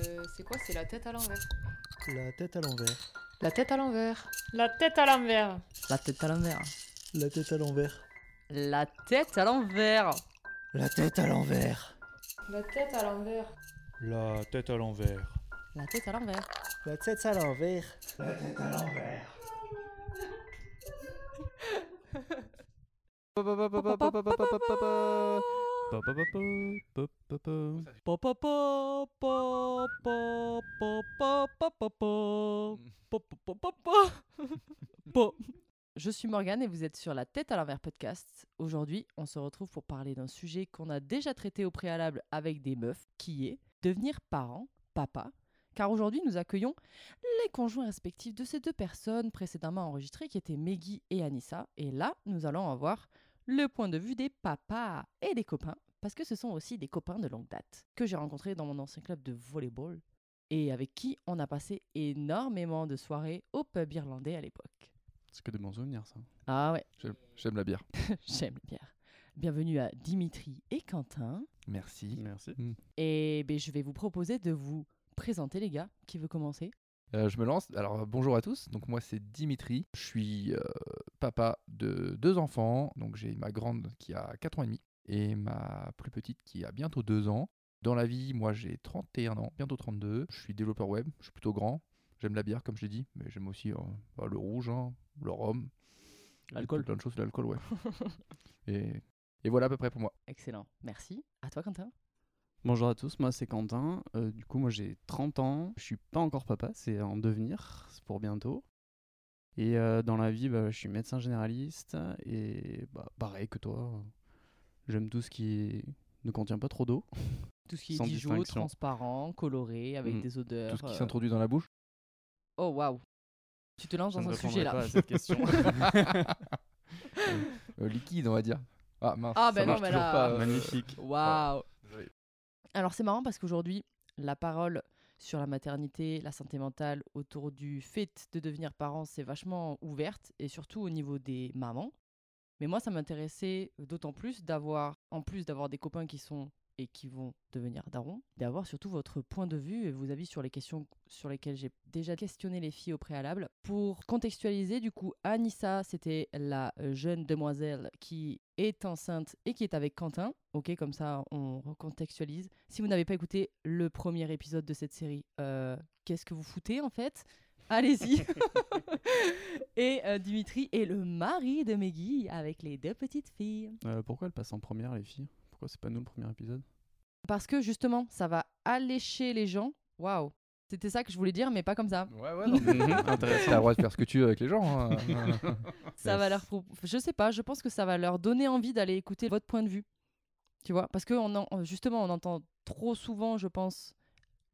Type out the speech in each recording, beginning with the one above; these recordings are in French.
Euh, c'est quoi C'est la tête à l'envers. La tête à l'envers. La tête à l'envers. La tête à l'envers. La tête à l'envers. La tête à l'envers. La tête à l'envers. La tête à l'envers. La tête à l'envers. La tête à l'envers. La tête à l'envers. La tête à l'envers. La tête à l'envers. Je suis Morgane et vous êtes sur la tête à l'envers podcast. Aujourd'hui, on se retrouve pour parler d'un sujet qu'on a déjà traité au préalable avec des meufs, qui est devenir parent, papa. Car aujourd'hui, nous accueillons les conjoints respectifs de ces deux personnes précédemment enregistrées qui étaient Meggy et Anissa. Et là, nous allons avoir le point de vue des papas et des copains, parce que ce sont aussi des copains de longue date, que j'ai rencontrés dans mon ancien club de volleyball, et avec qui on a passé énormément de soirées au pub irlandais à l'époque. C'est que des bons souvenirs, ça. Ah ouais, J'aime- la bière. j'aime les bières. Bienvenue à Dimitri et Quentin. Merci. Merci. Et ben, je vais vous proposer de vous présenter les gars. Qui veut commencer? Euh, je me lance. Alors bonjour à tous. Donc moi c'est Dimitri. Je suis euh, papa de deux enfants. Donc j'ai ma grande qui a 4 ans et demi et ma plus petite qui a bientôt 2 ans. Dans la vie, moi j'ai 31 ans, bientôt 32. Je suis développeur web. Je suis plutôt grand. J'aime la bière comme je l'ai dit, mais j'aime aussi euh, bah, le rouge, hein, le rhum, L'alcool. plein de choses, l'alcool, ouais. et, et voilà à peu près pour moi. Excellent, merci. À toi Quentin Bonjour à tous, moi c'est Quentin. Euh, du coup, moi j'ai 30 ans. Je suis pas encore papa, c'est en devenir, c'est pour bientôt. Et euh, dans la vie, bah, je suis médecin généraliste et bah, pareil que toi, j'aime tout ce qui ne contient pas trop d'eau. Tout ce qui est distinction. transparent, coloré, avec Mm. des odeurs. Tout ce qui euh, s'introduit dans la bouche? Oh waouh Tu te lances dans un sujet là. pas à cette question. Euh, liquide, on va dire. Ah mince. Ah, ça ben non, marche mais toujours là- pas, Magnifique. Waouh désolé. Alors c'est marrant parce qu'aujourd'hui, la parole sur la maternité, la santé mentale, autour du fait de devenir parent, c'est vachement ouverte, et surtout au niveau des mamans. Mais moi, ça m'intéressait d'autant plus d'avoir, en plus d'avoir des copains qui sont et qui vont devenir darons, d'avoir surtout votre point de vue et vos avis sur les questions sur lesquelles j'ai déjà questionné les filles au préalable. Pour contextualiser, du coup, Anissa, c'était la jeune demoiselle qui est enceinte et qui est avec Quentin. Ok, comme ça, on recontextualise. Si vous n'avez pas écouté le premier épisode de cette série, euh, qu'est-ce que vous foutez en fait? Allez-y. et euh, Dimitri est le mari de Meggy avec les deux petites filles. Euh, pourquoi elles passent en première, les filles? Pourquoi c'est pas nous le premier épisode? Parce que justement, ça va allécher les gens. Waouh. C'était ça que je voulais dire, mais pas comme ça. Ouais, ouais, non, mais Intéressant. T'as le droit de faire ce que tu veux avec les gens. hein. Ça va leur. pro- Je sais pas, je pense que ça va leur donner envie d'aller écouter votre point de vue. Tu vois Parce que on en- justement, on entend trop souvent, je pense,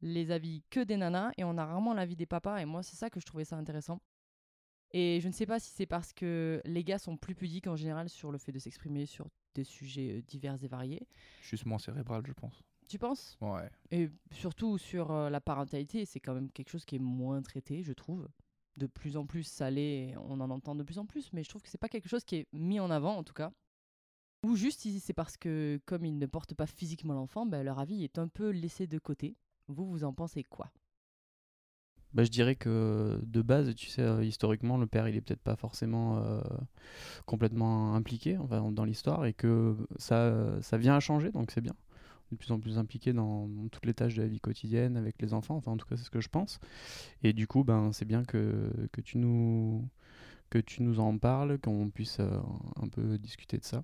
les avis que des nanas et on a rarement l'avis des papas. Et moi, c'est ça que je trouvais ça intéressant. Et je ne sais pas si c'est parce que les gars sont plus pudiques en général sur le fait de s'exprimer sur des sujets euh, divers et variés. Juste moins cérébral, je pense. Tu penses? Ouais. Et surtout sur euh, la parentalité, c'est quand même quelque chose qui est moins traité, je trouve. De plus en plus, ça l'est, on en entend de plus en plus, mais je trouve que c'est pas quelque chose qui est mis en avant, en tout cas. Ou juste, c'est parce que, comme ils ne portent pas physiquement l'enfant, ben, leur avis est un peu laissé de côté. Vous, vous en pensez quoi? Bah, je dirais que de base, tu sais, euh, historiquement, le père, il est peut-être pas forcément euh, complètement impliqué enfin, dans l'histoire et que ça, ça vient à changer, donc c'est bien. De plus en plus impliqué dans, dans toutes les tâches de la vie quotidienne avec les enfants, enfin en tout cas c'est ce que je pense. Et du coup, ben, c'est bien que, que, tu nous, que tu nous en parles, qu'on puisse euh, un peu discuter de ça.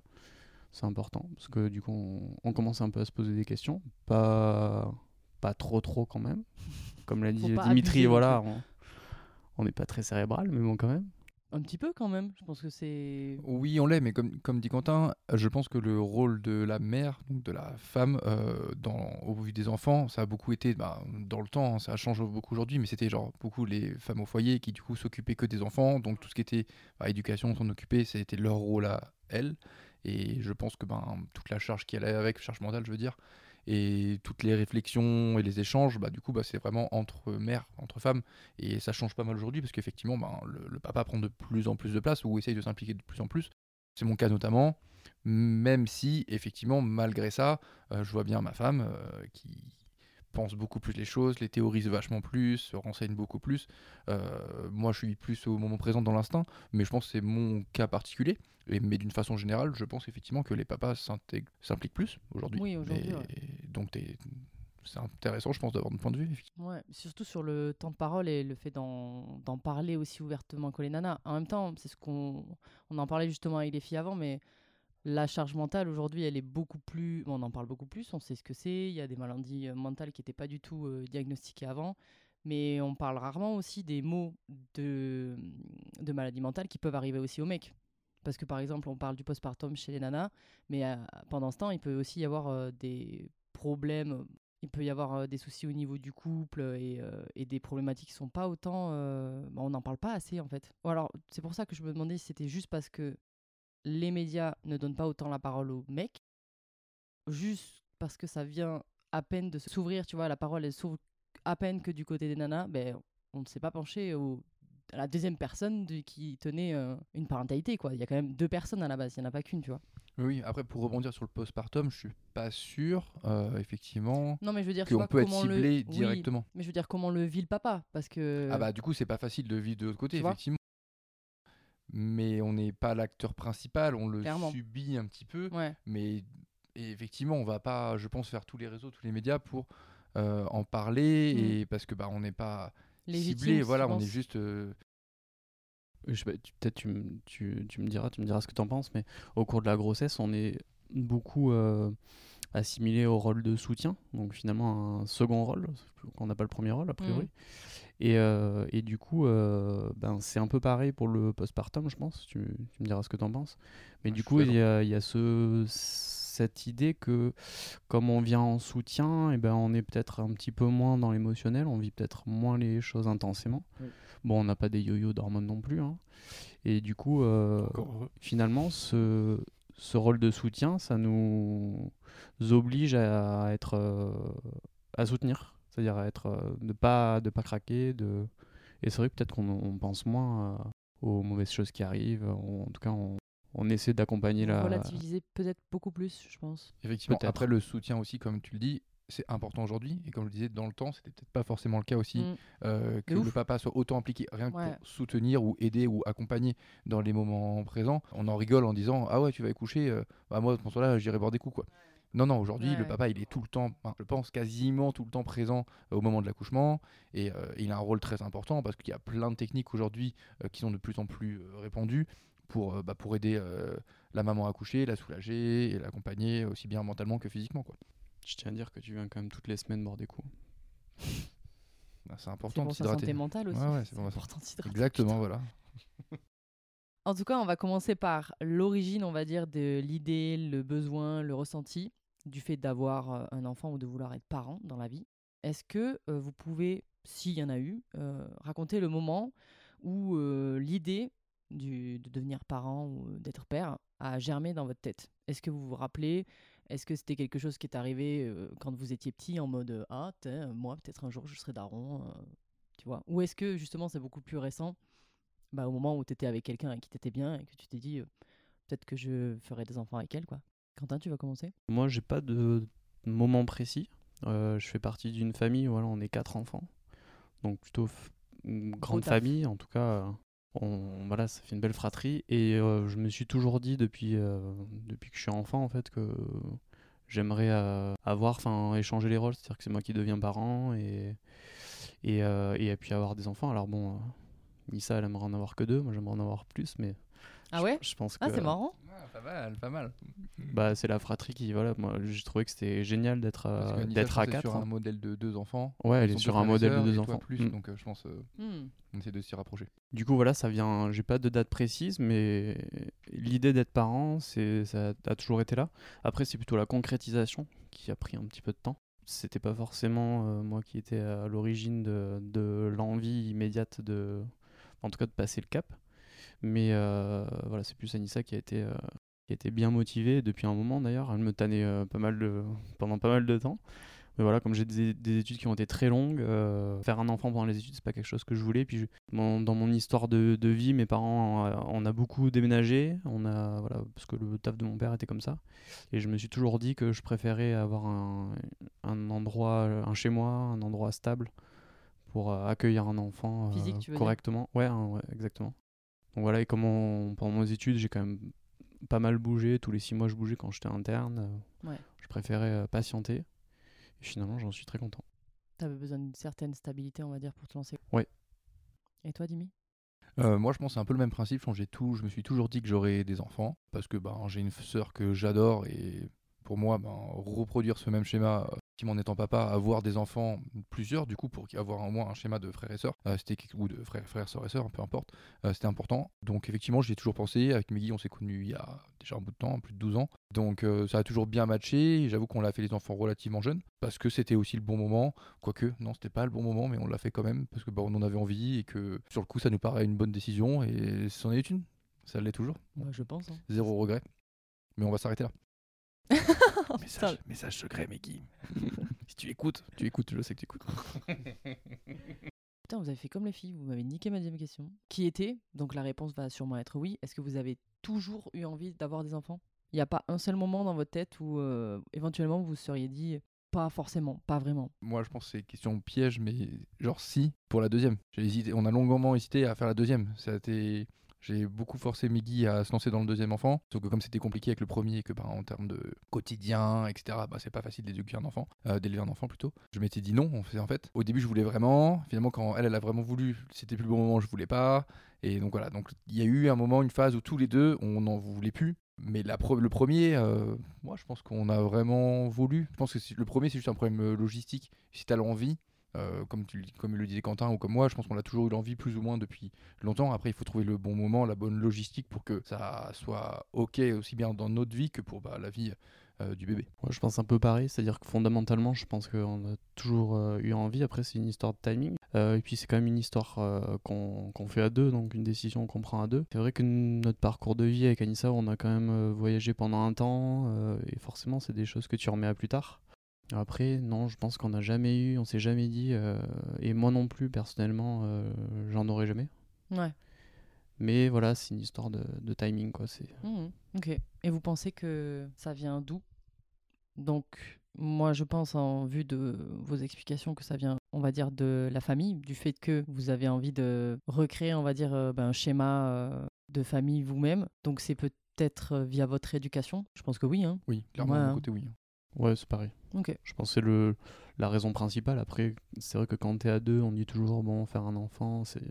C'est important, parce que du coup, on, on commence un peu à se poser des questions, pas, pas trop trop quand même. Comme l'a dit Dimitri, voilà, on n'est pas très cérébral, mais bon quand même. Un petit peu quand même, je pense que c'est... Oui, on l'est, mais comme, dit Quentin, je pense que le rôle de la mère, de la femme, euh, dans, au vu des enfants, ça a beaucoup été, bah, dans le temps, hein, ça change beaucoup aujourd'hui, mais c'était genre beaucoup les femmes au foyer qui du coup s'occupaient que des enfants, donc tout ce qui était bah, éducation, s'en occuper, c'était leur rôle à elles. Et je pense que ben, toute la charge qui allait avec, charge mentale, je veux dire, et toutes les réflexions et les échanges, bah, du coup, bah, c'est vraiment entre mères, entre femmes. Et ça change pas mal aujourd'hui parce qu'effectivement, le, le papa prend de plus en plus de place ou essaye de s'impliquer de plus en plus. C'est mon cas notamment. Même si, effectivement, malgré ça, euh, je vois bien ma femme euh, qui pensent beaucoup plus les choses, les théorisent vachement plus, se renseignent beaucoup plus. Euh, moi, je suis plus au moment présent dans l'instinct, mais je pense que c'est mon cas particulier. Et, mais d'une façon générale, je pense effectivement que les papas s'impliquent plus aujourd'hui. Oui, aujourd'hui, ouais. Donc, c'est intéressant, je pense, d'avoir un point de vue. Ouais, surtout sur le temps de parole et le fait d'en d'en parler aussi ouvertement que les nanas. En même temps, c'est ce qu'on on en parlait justement avec les filles avant, mais la charge mentale aujourd'hui, elle est beaucoup plus. on en parle beaucoup plus, on sait ce que c'est. Il y a des maladies euh, mentales qui n'étaient pas du tout euh, diagnostiquées avant, mais on parle rarement aussi des mots de, de maladies mentales qui peuvent arriver aussi aux mecs. Parce que par exemple, on parle du postpartum chez les nanas, mais euh, pendant ce temps, il peut aussi y avoir des problèmes il peut y avoir des soucis au niveau du couple et, des problématiques qui sont pas autant. bah, on n'en parle pas assez en fait. Alors, c'est pour ça que je me demandais si c'était juste parce que les médias ne donnent pas autant la parole aux mecs, juste parce que ça vient à peine de s'ouvrir, tu vois, la parole elle s'ouvre à peine que du côté des nanas, ben, on ne s'est pas penché au, à la deuxième personne de- qui tenait euh, une parentalité, quoi. Il y a quand même deux personnes à la base, il n'y en a pas qu'une, tu vois. Oui, après, pour rebondir sur le postpartum, je suis pas sûr, euh, effectivement, Non, mais je veux dire, qu'on peut être comment le- ciblé oui, directement. mais je veux dire, comment le vit le papa? Parce que. Ah bah du coup c'est pas facile de vivre de l'autre côté effectivement. Mais on n'est pas l'acteur principal, on le Clairement. subit un petit peu. Ouais. Mais effectivement on va pas, je pense, faire tous les réseaux, tous les médias pour euh, en parler Mm. et parce que bah on n'est pas Légitime, ciblé, voilà, on est juste. euh, tu- peut-être tu, me- tu, tu me diras, tu me diras ce que tu en penses, mais au cours de la grossesse, on est beaucoup euh, assimilé au rôle de soutien, donc finalement un second rôle, qu'on n'a pas le premier rôle a priori. Et, euh, et du coup, euh, ben, c'est un peu pareil pour le postpartum, je pense. Tu, tu me diras ce que tu en penses. Mais Ouais, du coup, il y a, y a ce, cette idée que comme on vient en soutien, et ben, on est peut-être un petit peu moins dans l'émotionnel, on vit peut-être moins les choses intensément. Oui. Bon, on n'a pas des yo-yo d'hormones non plus. hein. Et du coup, euh, finalement, ce, ce rôle de soutien, ça nous oblige à être euh, à soutenir, c'est-à-dire à être euh, de pas de pas craquer, de et c'est vrai que peut-être qu'on on pense moins euh, aux mauvaises choses qui arrivent. On- en tout cas, on, on essaie d'accompagner la. Relativiser peut-être beaucoup plus, je pense. Effectivement. Après le soutien aussi, comme tu le dis, c'est important aujourd'hui et comme je le disais dans le temps, c'était peut-être pas forcément le cas aussi. Mm. euh, que le papa soit autant impliqué, rien que Ouais. pour soutenir ou aider ou accompagner dans les moments présents. On en rigole en disant Ah ouais, tu vas accoucher, euh, bah moi, pour cela, j'irai boire des coups. quoi. Non, non, aujourd'hui, Ouais. le papa, il est tout le temps, je pense quasiment tout le temps présent euh, au moment de l'accouchement et euh, il a un rôle très important parce qu'il y a plein de techniques aujourd'hui qui sont de plus en plus répandues pour, bah, pour aider la maman à accoucher, la soulager et l'accompagner aussi bien mentalement que physiquement. Quoi. Je tiens à dire que tu viens quand même toutes les semaines boire des coups. Bah, c'est important de s'hydrater. santé mentale aussi. Ouais, ouais, c'est important de s'hydrater. Exactement, voilà. En tout cas, on va commencer par l'origine, on va dire, de l'idée, le besoin, le ressenti du fait d'avoir euh, un enfant ou de vouloir être parent dans la vie. Est-ce que euh, vous pouvez, s'il y en a eu, euh, raconter le moment où euh, l'idée de devenir parent ou d'être père a germé dans votre tête? Est-ce que vous vous rappelez Est-ce que c'était quelque chose qui est arrivé euh, quand vous étiez petit en mode euh, Ah, tiens, moi, peut-être un jour, je serai daron euh, tu vois? Ou est-ce que justement c'est beaucoup plus récent bah, au moment où tu étais avec quelqu'un et qui t'était bien et que tu t'es dit euh, peut-être que je ferai des enfants avec elle quoi? Quentin, tu vas commencer? Moi, j'ai pas de moment précis. Euh, je fais partie d'une famille où voilà, on est quatre enfants. Donc plutôt f- une grande taf. famille, en tout cas. On, voilà, ça fait une belle fratrie. Et euh, je me suis toujours dit depuis, euh, depuis que je suis enfant en fait que j'aimerais euh, avoir, enfin, échanger les rôles. C'est-à-dire que c'est moi qui deviens parent et, et, et puis avoir des enfants. Alors bon, Nissa, elle aimerait en avoir que deux. Moi, j'aimerais en avoir plus, mais Ah ouais je, pense que Ah, c'est marrant. pas mal, pas mal. bah, c'est la fratrie qui, voilà, moi, j'ai trouvé que c'était génial d'être Anissa, d'être à pense, est quatre. sur hein. un modèle de deux enfants. Ouais, elle est sur un modèle de deux enfants. plus, Mm. donc euh, je pense euh, Hmm. on essaie de s'y rapprocher. Du coup, voilà, ça vient. J'ai pas de date précise, mais l'idée d'être parent, c'est ça a toujours été là. Après, c'est plutôt la concrétisation qui a pris un petit peu de temps. C'était pas forcément euh, moi qui était à l'origine de, de l'envie immédiate de, en tout cas, de passer le cap. Mais euh, voilà, c'est plus Anissa qui a été euh, qui a été bien motivée depuis un moment d'ailleurs. Elle me tannait euh, pas mal de, pendant pas mal de temps. Mais voilà, comme j'ai des, des études qui ont été très longues, euh, faire un enfant pendant les études, c'est pas quelque chose que je voulais. Puis je- mon- dans mon histoire de, de vie, mes parents, on a beaucoup déménagé, on a, voilà, parce que le taf de mon père était comme ça. Et je me suis toujours dit que je préférais avoir un, un endroit, un chez moi, un endroit stable pour accueillir un enfant euh, Physique, tu veux dire? correctement. Ouais, hein, ouais, exactement. Donc voilà, et comme on- pendant mes études, j'ai quand même pas mal bougé. Tous les six mois, je bougeais quand j'étais interne. euh, Ouais. Je préférais euh, patienter. Et finalement, j'en suis très content. T'avais besoin d'une certaine stabilité, on va dire, pour te lancer. Ouais. Et toi, Dimi? Euh, moi, je pense que c'est un peu le même principe. J'ai tout, je me suis toujours dit que j'aurais des enfants parce que ben, j'ai une sœur que j'adore et pour moi, ben, reproduire ce même schéma, euh, effectivement, en étant papa, avoir des enfants, plusieurs, du coup, pour avoir au moins un schéma de frères et sœurs, euh, c'était ou de frères, frères, sœurs et sœurs, peu importe, euh, c'était important. Donc, effectivement, j'y ai toujours pensé. Avec Meggy, on s'est connus il y a déjà un bout de temps, plus de 12 ans. Donc, euh, ça a toujours bien matché. J'avoue qu'on l'a fait les enfants relativement jeunes parce que c'était aussi le bon moment. Quoique, non, c'était pas le bon moment, mais on l'a fait quand même parce que bah, on en avait envie et que sur le coup, ça nous paraît une bonne décision et c'en est une. Ça l'est toujours. Bah, Je pense. hein. Zéro regret. Mais on va s'arrêter là. Message, message secret, Meggy. si tu écoutes, tu écoutes, je sais que tu écoutes. Putain, vous avez fait comme les filles, vous m'avez niqué ma deuxième question. Qui était, donc la réponse va sûrement être oui, est-ce que vous avez toujours eu envie d'avoir des enfants? Il n'y a pas un seul moment dans votre tête où euh, éventuellement vous vous seriez dit pas forcément, pas vraiment? Moi, je pense que c'est question piège, mais genre si, pour la deuxième. J'ai hésité, on a longuement hésité à faire la deuxième. Ça a été... J'ai beaucoup forcé Meggy à se lancer dans le deuxième enfant. Sauf que comme c'était compliqué avec le premier, et que bah, en termes de quotidien, etc., bah, c'est pas facile d'éduquer un enfant, euh, d'élever un enfant plutôt. Je m'étais dit non, en fait, en fait. Au début, je voulais vraiment. Finalement, quand elle, elle a vraiment voulu, c'était plus le bon moment, je voulais pas. Et donc voilà, donc il y a eu un moment, une phase où tous les deux, on n'en voulait plus. Mais le premier, euh, moi, je pense qu'on a vraiment voulu. Je pense que le premier, c'est juste un problème euh, logistique. Si tu as l'envie, euh, comme, comme le disait Quentin ou comme moi, je pense qu'on a toujours eu l'envie plus ou moins depuis longtemps. Après, il faut trouver le bon moment, la bonne logistique pour que ça soit OK aussi bien dans notre vie que pour bah, la vie euh, du bébé. Ouais, je pense un peu pareil, c'est-à-dire que fondamentalement, je pense qu'on a toujours euh, eu envie. Après, c'est une histoire de timing. Et puis, c'est quand même une histoire qu'on qu'on fait à deux, donc une décision qu'on prend à deux. C'est vrai que notre parcours de vie avec Anissa, on a quand même voyagé pendant un temps. et forcément, c'est des choses que tu remets à plus tard. Après, non, je pense qu'on n'a jamais eu, on s'est jamais dit, euh, et moi non plus, personnellement, euh, j'en aurais jamais. Ouais. Mais voilà, c'est une histoire de, de timing, quoi. C'est Mhm, Ok. Et vous pensez que ça vient d'où? Donc, moi, je pense, en vue de vos explications, que ça vient, on va dire, de la famille, du fait que vous avez envie de recréer, on va dire, euh, ben, un schéma de famille vous-même. Donc, c'est peut-être via votre éducation? Je pense que oui. Hein. Oui, clairement, Ouais, de hein. mon côté, oui. Ouais, c'est pareil. Ok. Je pense que c'est le, la raison principale. Après, c'est vrai que quand t'es à deux, on dit toujours, bon, faire un enfant, c'est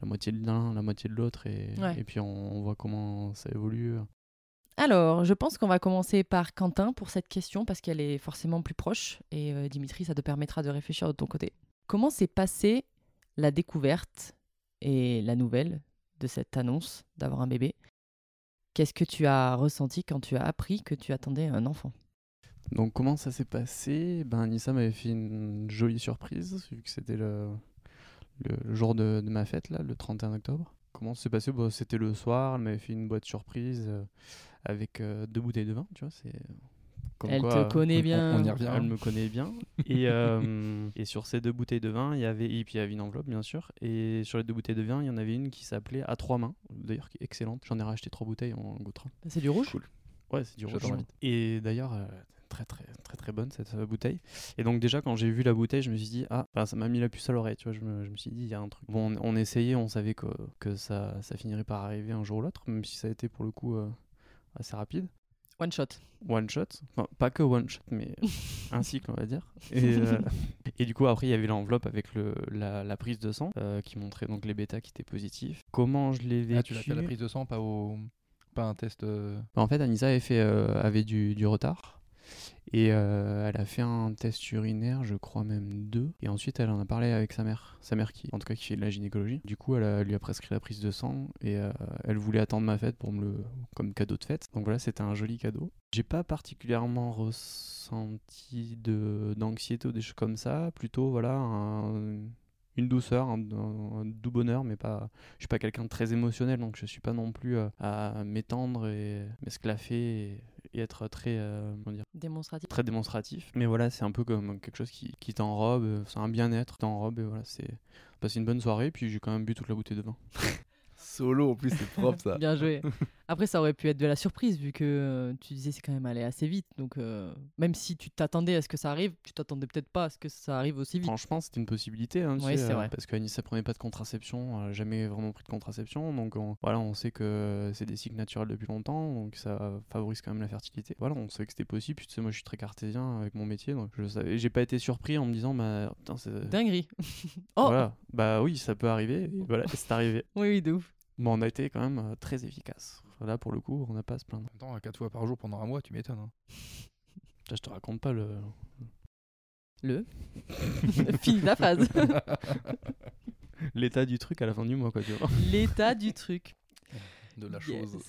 la moitié de l'un, la moitié de l'autre, et, Ouais. et puis on, on voit comment ça évolue. Alors, je pense qu'on va commencer par Quentin pour cette question parce qu'elle est forcément plus proche et euh, Dimitri, ça te permettra de réfléchir de ton côté. Comment s'est passée la découverte et la nouvelle de cette annonce d'avoir un bébé? Qu'est-ce que tu as ressenti quand tu as appris que tu attendais un enfant? Donc, comment ça s'est passé? Ben, Nissa m'avait fait une jolie surprise, vu que c'était le, le, le jour de, de ma fête, là, le 31 octobre. Comment ça s'est passé? C'était le soir, elle m'avait fait une boîte surprise euh, avec euh, deux bouteilles de vin, tu vois. C'est comme Elle quoi, te connaît on- bien. on y revient. Elle me connaît bien. Et, euh, et sur ces deux bouteilles de vin, il y avait, et puis il y avait une enveloppe, bien sûr. Et sur les deux bouteilles de vin, il y en avait une qui s'appelait À trois mains, d'ailleurs, qui est excellente. J'en ai racheté trois bouteilles, on goûtera. C'est du rouge? Ouais, c'est du rouge. Et d'ailleurs, très très très très bonne cette euh, bouteille. Et donc déjà quand j'ai vu la bouteille, je me suis dit ah, enfin, ça m'a mis la puce à l'oreille, tu vois. Je me, je me suis dit il y a un truc. Bon, on, on essayait, on savait que, que ça, ça finirait par arriver un jour ou l'autre, même si ça a été pour le coup euh, assez rapide. One shot. One shot, enfin pas que one shot, mais un cycle on va dire. Et, euh, et du coup après il y avait l'enveloppe avec le, la, la prise de sang euh, qui montrait donc les bêtas qui étaient positifs. Comment je l'ai vécu Ah, tu l'as fait à la prise de sang, pas, au... pas un test. euh, en fait, Anissa avait, fait, euh, avait du, du retard. Et euh, elle a fait un test urinaire, je crois même deux. Et ensuite, elle en a parlé avec sa mère. Sa mère, qui, en tout cas, qui fait de la gynécologie. Du coup, elle, lui a prescrit la prise de sang. Et euh, elle voulait attendre ma fête pour me le. comme cadeau de fête. Donc voilà, c'était un joli cadeau. J'ai pas particulièrement ressenti d'anxiété ou des choses comme ça. Plutôt, voilà, un- une douceur, un doux bonheur, mais pas. Je suis pas quelqu'un de très émotionnel, donc je suis pas non plus euh, à m'étendre et m'esclaffer et, être très, euh, comment dire, Démonstratif. très démonstratif. Mais voilà, c'est un peu comme quelque chose qui, qui t'enrobe, euh, c'est un bien-être, t'enrobe et voilà, c'est passer une bonne soirée. Puis j'ai quand même bu toute la bouteille de vin. Solo en plus, c'est propre ça. Bien joué. Après, ça aurait pu être de la surprise vu que euh, tu disais c'est quand même allé assez vite. Donc, euh, même si tu t'attendais à ce que ça arrive, tu t'attendais peut-être pas à ce que ça arrive aussi vite. Franchement, c'était une possibilité. Hein, sais, c'est euh, vrai. Parce qu'Anis, ça prenait pas de contraception, jamais vraiment pris de contraception. Donc on, voilà, on sait que c'est des cycles naturels depuis longtemps, donc ça favorise quand même la fertilité. Voilà, on sait que c'était possible. Puis, tu sais, moi, je suis très cartésien avec mon métier, donc je savais. J'ai pas été surpris en me disant, bah, putain, c'est. Dinguerie. oh Voilà, bah oui, ça peut arriver. Et voilà, c'est arrivé. Oui, oui, de ouf. Mais on a été quand même très efficace. Là, pour le coup, on n'a pas à se plaindre. Attends, 4 fois par jour pendant un mois, tu m'étonnes. hein. Je te raconte pas le. Le. Fini ta phrase. L'état du truc à la fin du mois, quoi, tu vois. L'état du truc. De la Yes. chose.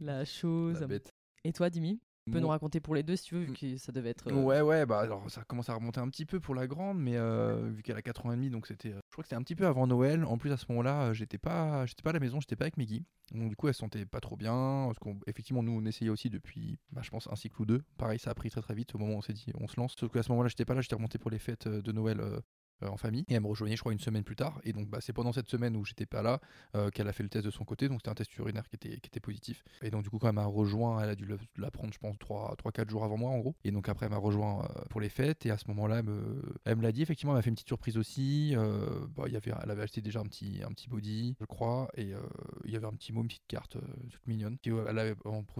La chose. La bête. Et toi, Dimi? Tu peux nous raconter pour les deux si tu veux, vu que ça devait être. euh, Ouais, ouais, bah alors ça commence à remonter un petit peu pour la grande, mais euh, vu qu'elle a 4 ans et demi, donc c'était. euh, je crois que c'était un petit peu avant Noël. En plus, à ce moment-là, euh, j'étais pas, j'étais pas à la maison, j'étais pas avec Meggy. Donc du coup, elle se sentait pas trop bien. Parce qu'effectivement, nous, on essayait aussi depuis, bah, je pense, un cycle ou deux. Pareil, ça a pris très très vite au moment où on s'est dit, on se lance. Sauf qu'à ce moment-là, j'étais pas là, j'étais remonté pour les fêtes de Noël. euh, en famille et elle me rejoignait je crois une semaine plus tard. Et donc bah, c'est pendant cette semaine où j'étais pas là euh, qu'elle a fait le test de son côté. Donc c'était un test urinaire qui était, qui était positif. Et donc du coup quand elle m'a rejoint elle a dû la prendre je pense 3-4 jours avant moi en gros. Et donc après elle m'a rejoint euh, pour les fêtes. Et à ce moment là elle me, elle me l'a dit. Effectivement elle m'a fait une petite surprise aussi. Euh, bah, y avait, elle avait acheté déjà un petit, un petit body je crois. Et euh, il y avait un petit mot une petite carte euh, toute mignonne. Euh, elle, avait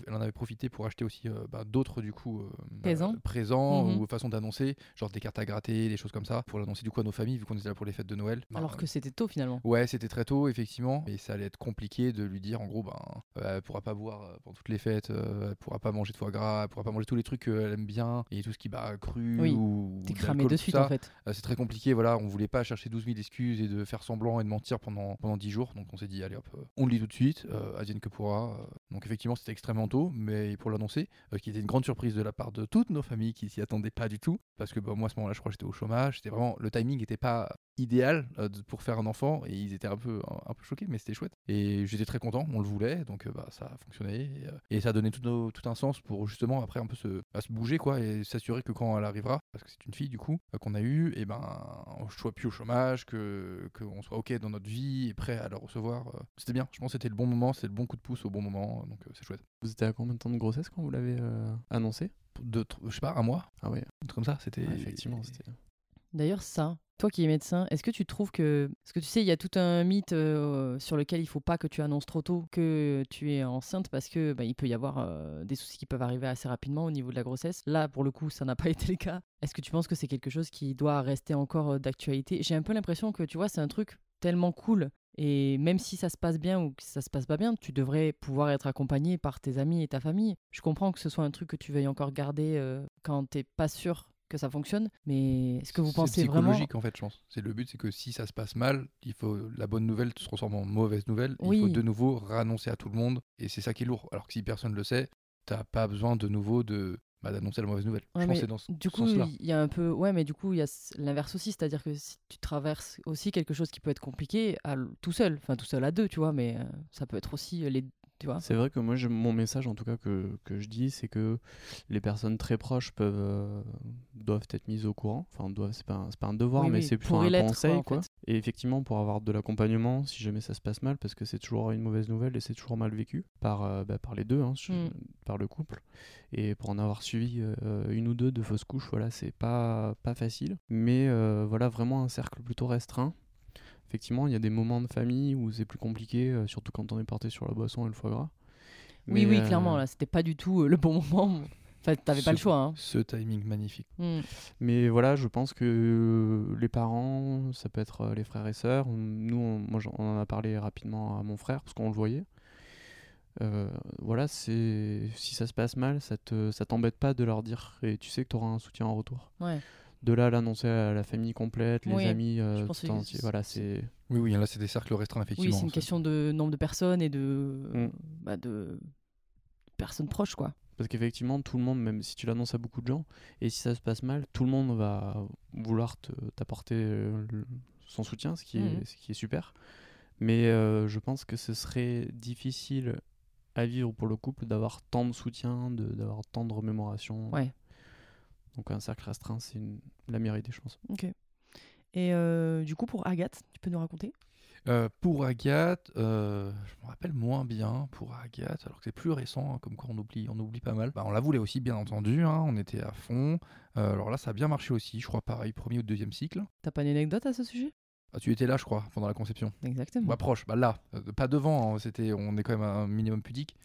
elle en avait profité pour acheter aussi euh, bah, d'autres du coup euh, Présents. présents Mhm. ou façon d'annoncer. Genre des cartes à gratter des choses comme ça pour l'annoncer. Du coup à nos familles vu qu'on était là pour les fêtes de Noël Bah, Alors que c'était tôt finalement. Ouais, c'était très tôt, effectivement. Et ça allait être compliqué de lui dire, en gros, ben, euh, elle pourra pas boire euh, pendant toutes les fêtes, euh, elle pourra pas manger de foie gras, elle pourra pas manger tous les trucs qu'elle aime bien, et tout ce qui bat cru Oui, ou. T'es de cramé de suite en fait. Euh, c'est très compliqué, voilà. On voulait pas chercher 12 000 excuses et de faire semblant et de mentir pendant, pendant 10 jours. Donc on s'est dit, allez hop, euh, on le dit tout de suite, euh, advienne que pourra. Donc effectivement, c'était extrêmement tôt, mais pour l'annoncer, euh, qui était une grande surprise de la part de toutes nos familles qui s'y attendaient pas du tout. Parce que bah, moi, à ce moment-là, je crois que j'étais au chômage. C'était vraiment. Le timing n'était pas idéal euh, pour faire un enfant et ils étaient un peu un, peu choqués mais c'était chouette et j'étais très content on le voulait donc euh, bah, ça a fonctionné et, ça a donné tout, tout un sens pour justement après un peu se, bouger quoi et s'assurer que quand elle arrivera parce que c'est une fille du coup qu'on a eu et ben on soit plus au chômage que qu'on soit ok dans notre vie et prêt à le recevoir c'était bien je pense que c'était le bon moment c'est le bon coup de pouce au bon moment donc euh, c'est chouette Vous étiez à combien de temps de grossesse quand vous l'avez euh, annoncé? De, je sais pas un mois Ah ouais, un truc comme ça c'était effectivement, c'était. D'ailleurs, ça, toi qui es médecin, est-ce que tu trouves que. Parce que tu sais, il y a tout un mythe euh, sur lequel il faut pas que tu annonces trop tôt que tu es enceinte parce que bah, il peut y avoir euh, des soucis qui peuvent arriver assez rapidement au niveau de la grossesse. Là, pour le coup, ça n'a pas été le cas. Est-ce que tu penses que c'est quelque chose qui doit rester encore euh, d'actualité? J'ai un peu l'impression que tu vois, c'est un truc tellement cool. Et même si ça se passe bien ou que ça se passe pas bien, tu devrais pouvoir être accompagné par tes amis et ta famille. Je comprends que ce soit un truc que tu veuilles encore garder euh, quand t'es pas sûr que ça fonctionne, mais est-ce que vous C'est pensez vraiment psychologique en fait, je pense. C'est le but, c'est que si ça se passe mal, il faut la bonne nouvelle se transforme en mauvaise nouvelle. Il faut Oui. de nouveau réannoncer à tout le monde, et c'est ça qui est lourd. Alors que si personne le sait, t'as pas besoin de nouveau de bah, d'annoncer la mauvaise nouvelle. Ouais, je pense mais que c'est dans ce Du ce coup, sens-là. il y a un peu. Ouais, mais du coup, il y a l'inverse aussi. C'est-à-dire que si tu traverses aussi quelque chose qui peut être compliqué à tout seul, enfin tout seul à deux, tu vois, mais euh, ça peut être aussi euh, les. Tu vois C'est vrai que moi, je- mon message en tout cas que, que je dis, c'est que les personnes très proches peuvent euh, doivent être mises au courant. Enfin, doivent, c'est pas, un- c'est pas un devoir, Oui, mais oui, c'est plutôt un conseil, quoi, en quoi. fait. Et effectivement, pour avoir de l'accompagnement, si jamais ça se passe mal, parce que c'est toujours une mauvaise nouvelle et c'est toujours mal vécu par, euh, bah, par les deux, hein, Mm. par le couple. Et pour en avoir suivi euh, une ou deux de fausses couches, voilà, c'est pas, pas facile. Mais euh, voilà, vraiment un cercle plutôt restreint. Effectivement, il y a des moments de famille où c'est plus compliqué, surtout quand on est porté sur la boisson et le foie gras. Oui, Mais, oui, clairement, là, c'était pas du tout le bon moment. Enfin, t'avais pas le Ce- choix. Hein. Ce timing magnifique. Mm. Mais voilà, je pense que euh, les parents, ça peut être euh, les frères et sœurs. Nous, on, moi, j'en- on en a parlé rapidement à mon frère parce qu'on le voyait. Euh, voilà, c'est si ça se passe mal, ça te ça t'embête pas de leur dire et tu sais que tu auras un soutien en retour. Ouais. De là à l'annoncer à la famille complète, les Oui, amis, euh, je pense tout que entier, voilà, c'est Oui, oui, là c'est des cercles restreints Oui, effectivement. c'est une question de nombre de personnes et de. Mm. Bah, de personnes proches, quoi. Parce qu'effectivement, tout le monde, même si tu l'annonces à beaucoup de gens, et si ça se passe mal, tout le monde va vouloir te- t'apporter euh, son soutien, ce qui, Mhm. est, ce qui est super. Mais euh, je pense que ce serait difficile à vivre pour le couple d'avoir tant de soutien, de- d'avoir tant de remémoration. Ouais. Donc un cercle restreint, c'est la meilleure idée, je pense. Ok. Et euh, du coup, pour Agathe, tu peux nous raconter? Euh, pour Agathe, euh, je me rappelle moins bien pour Agathe, alors que c'est plus récent, hein, comme quoi on oublie, on oublie pas mal. Bah, on la voulait aussi, bien entendu, hein, on était à fond. Euh, alors là, ça a bien marché aussi, je crois pareil, premier ou deuxième cycle. T'as pas une anecdote à ce sujet? Ah, tu étais là, je crois, pendant la conception. Exactement. Bah proche, bah là, pas devant, hein, c'était, on est quand même un minimum pudique,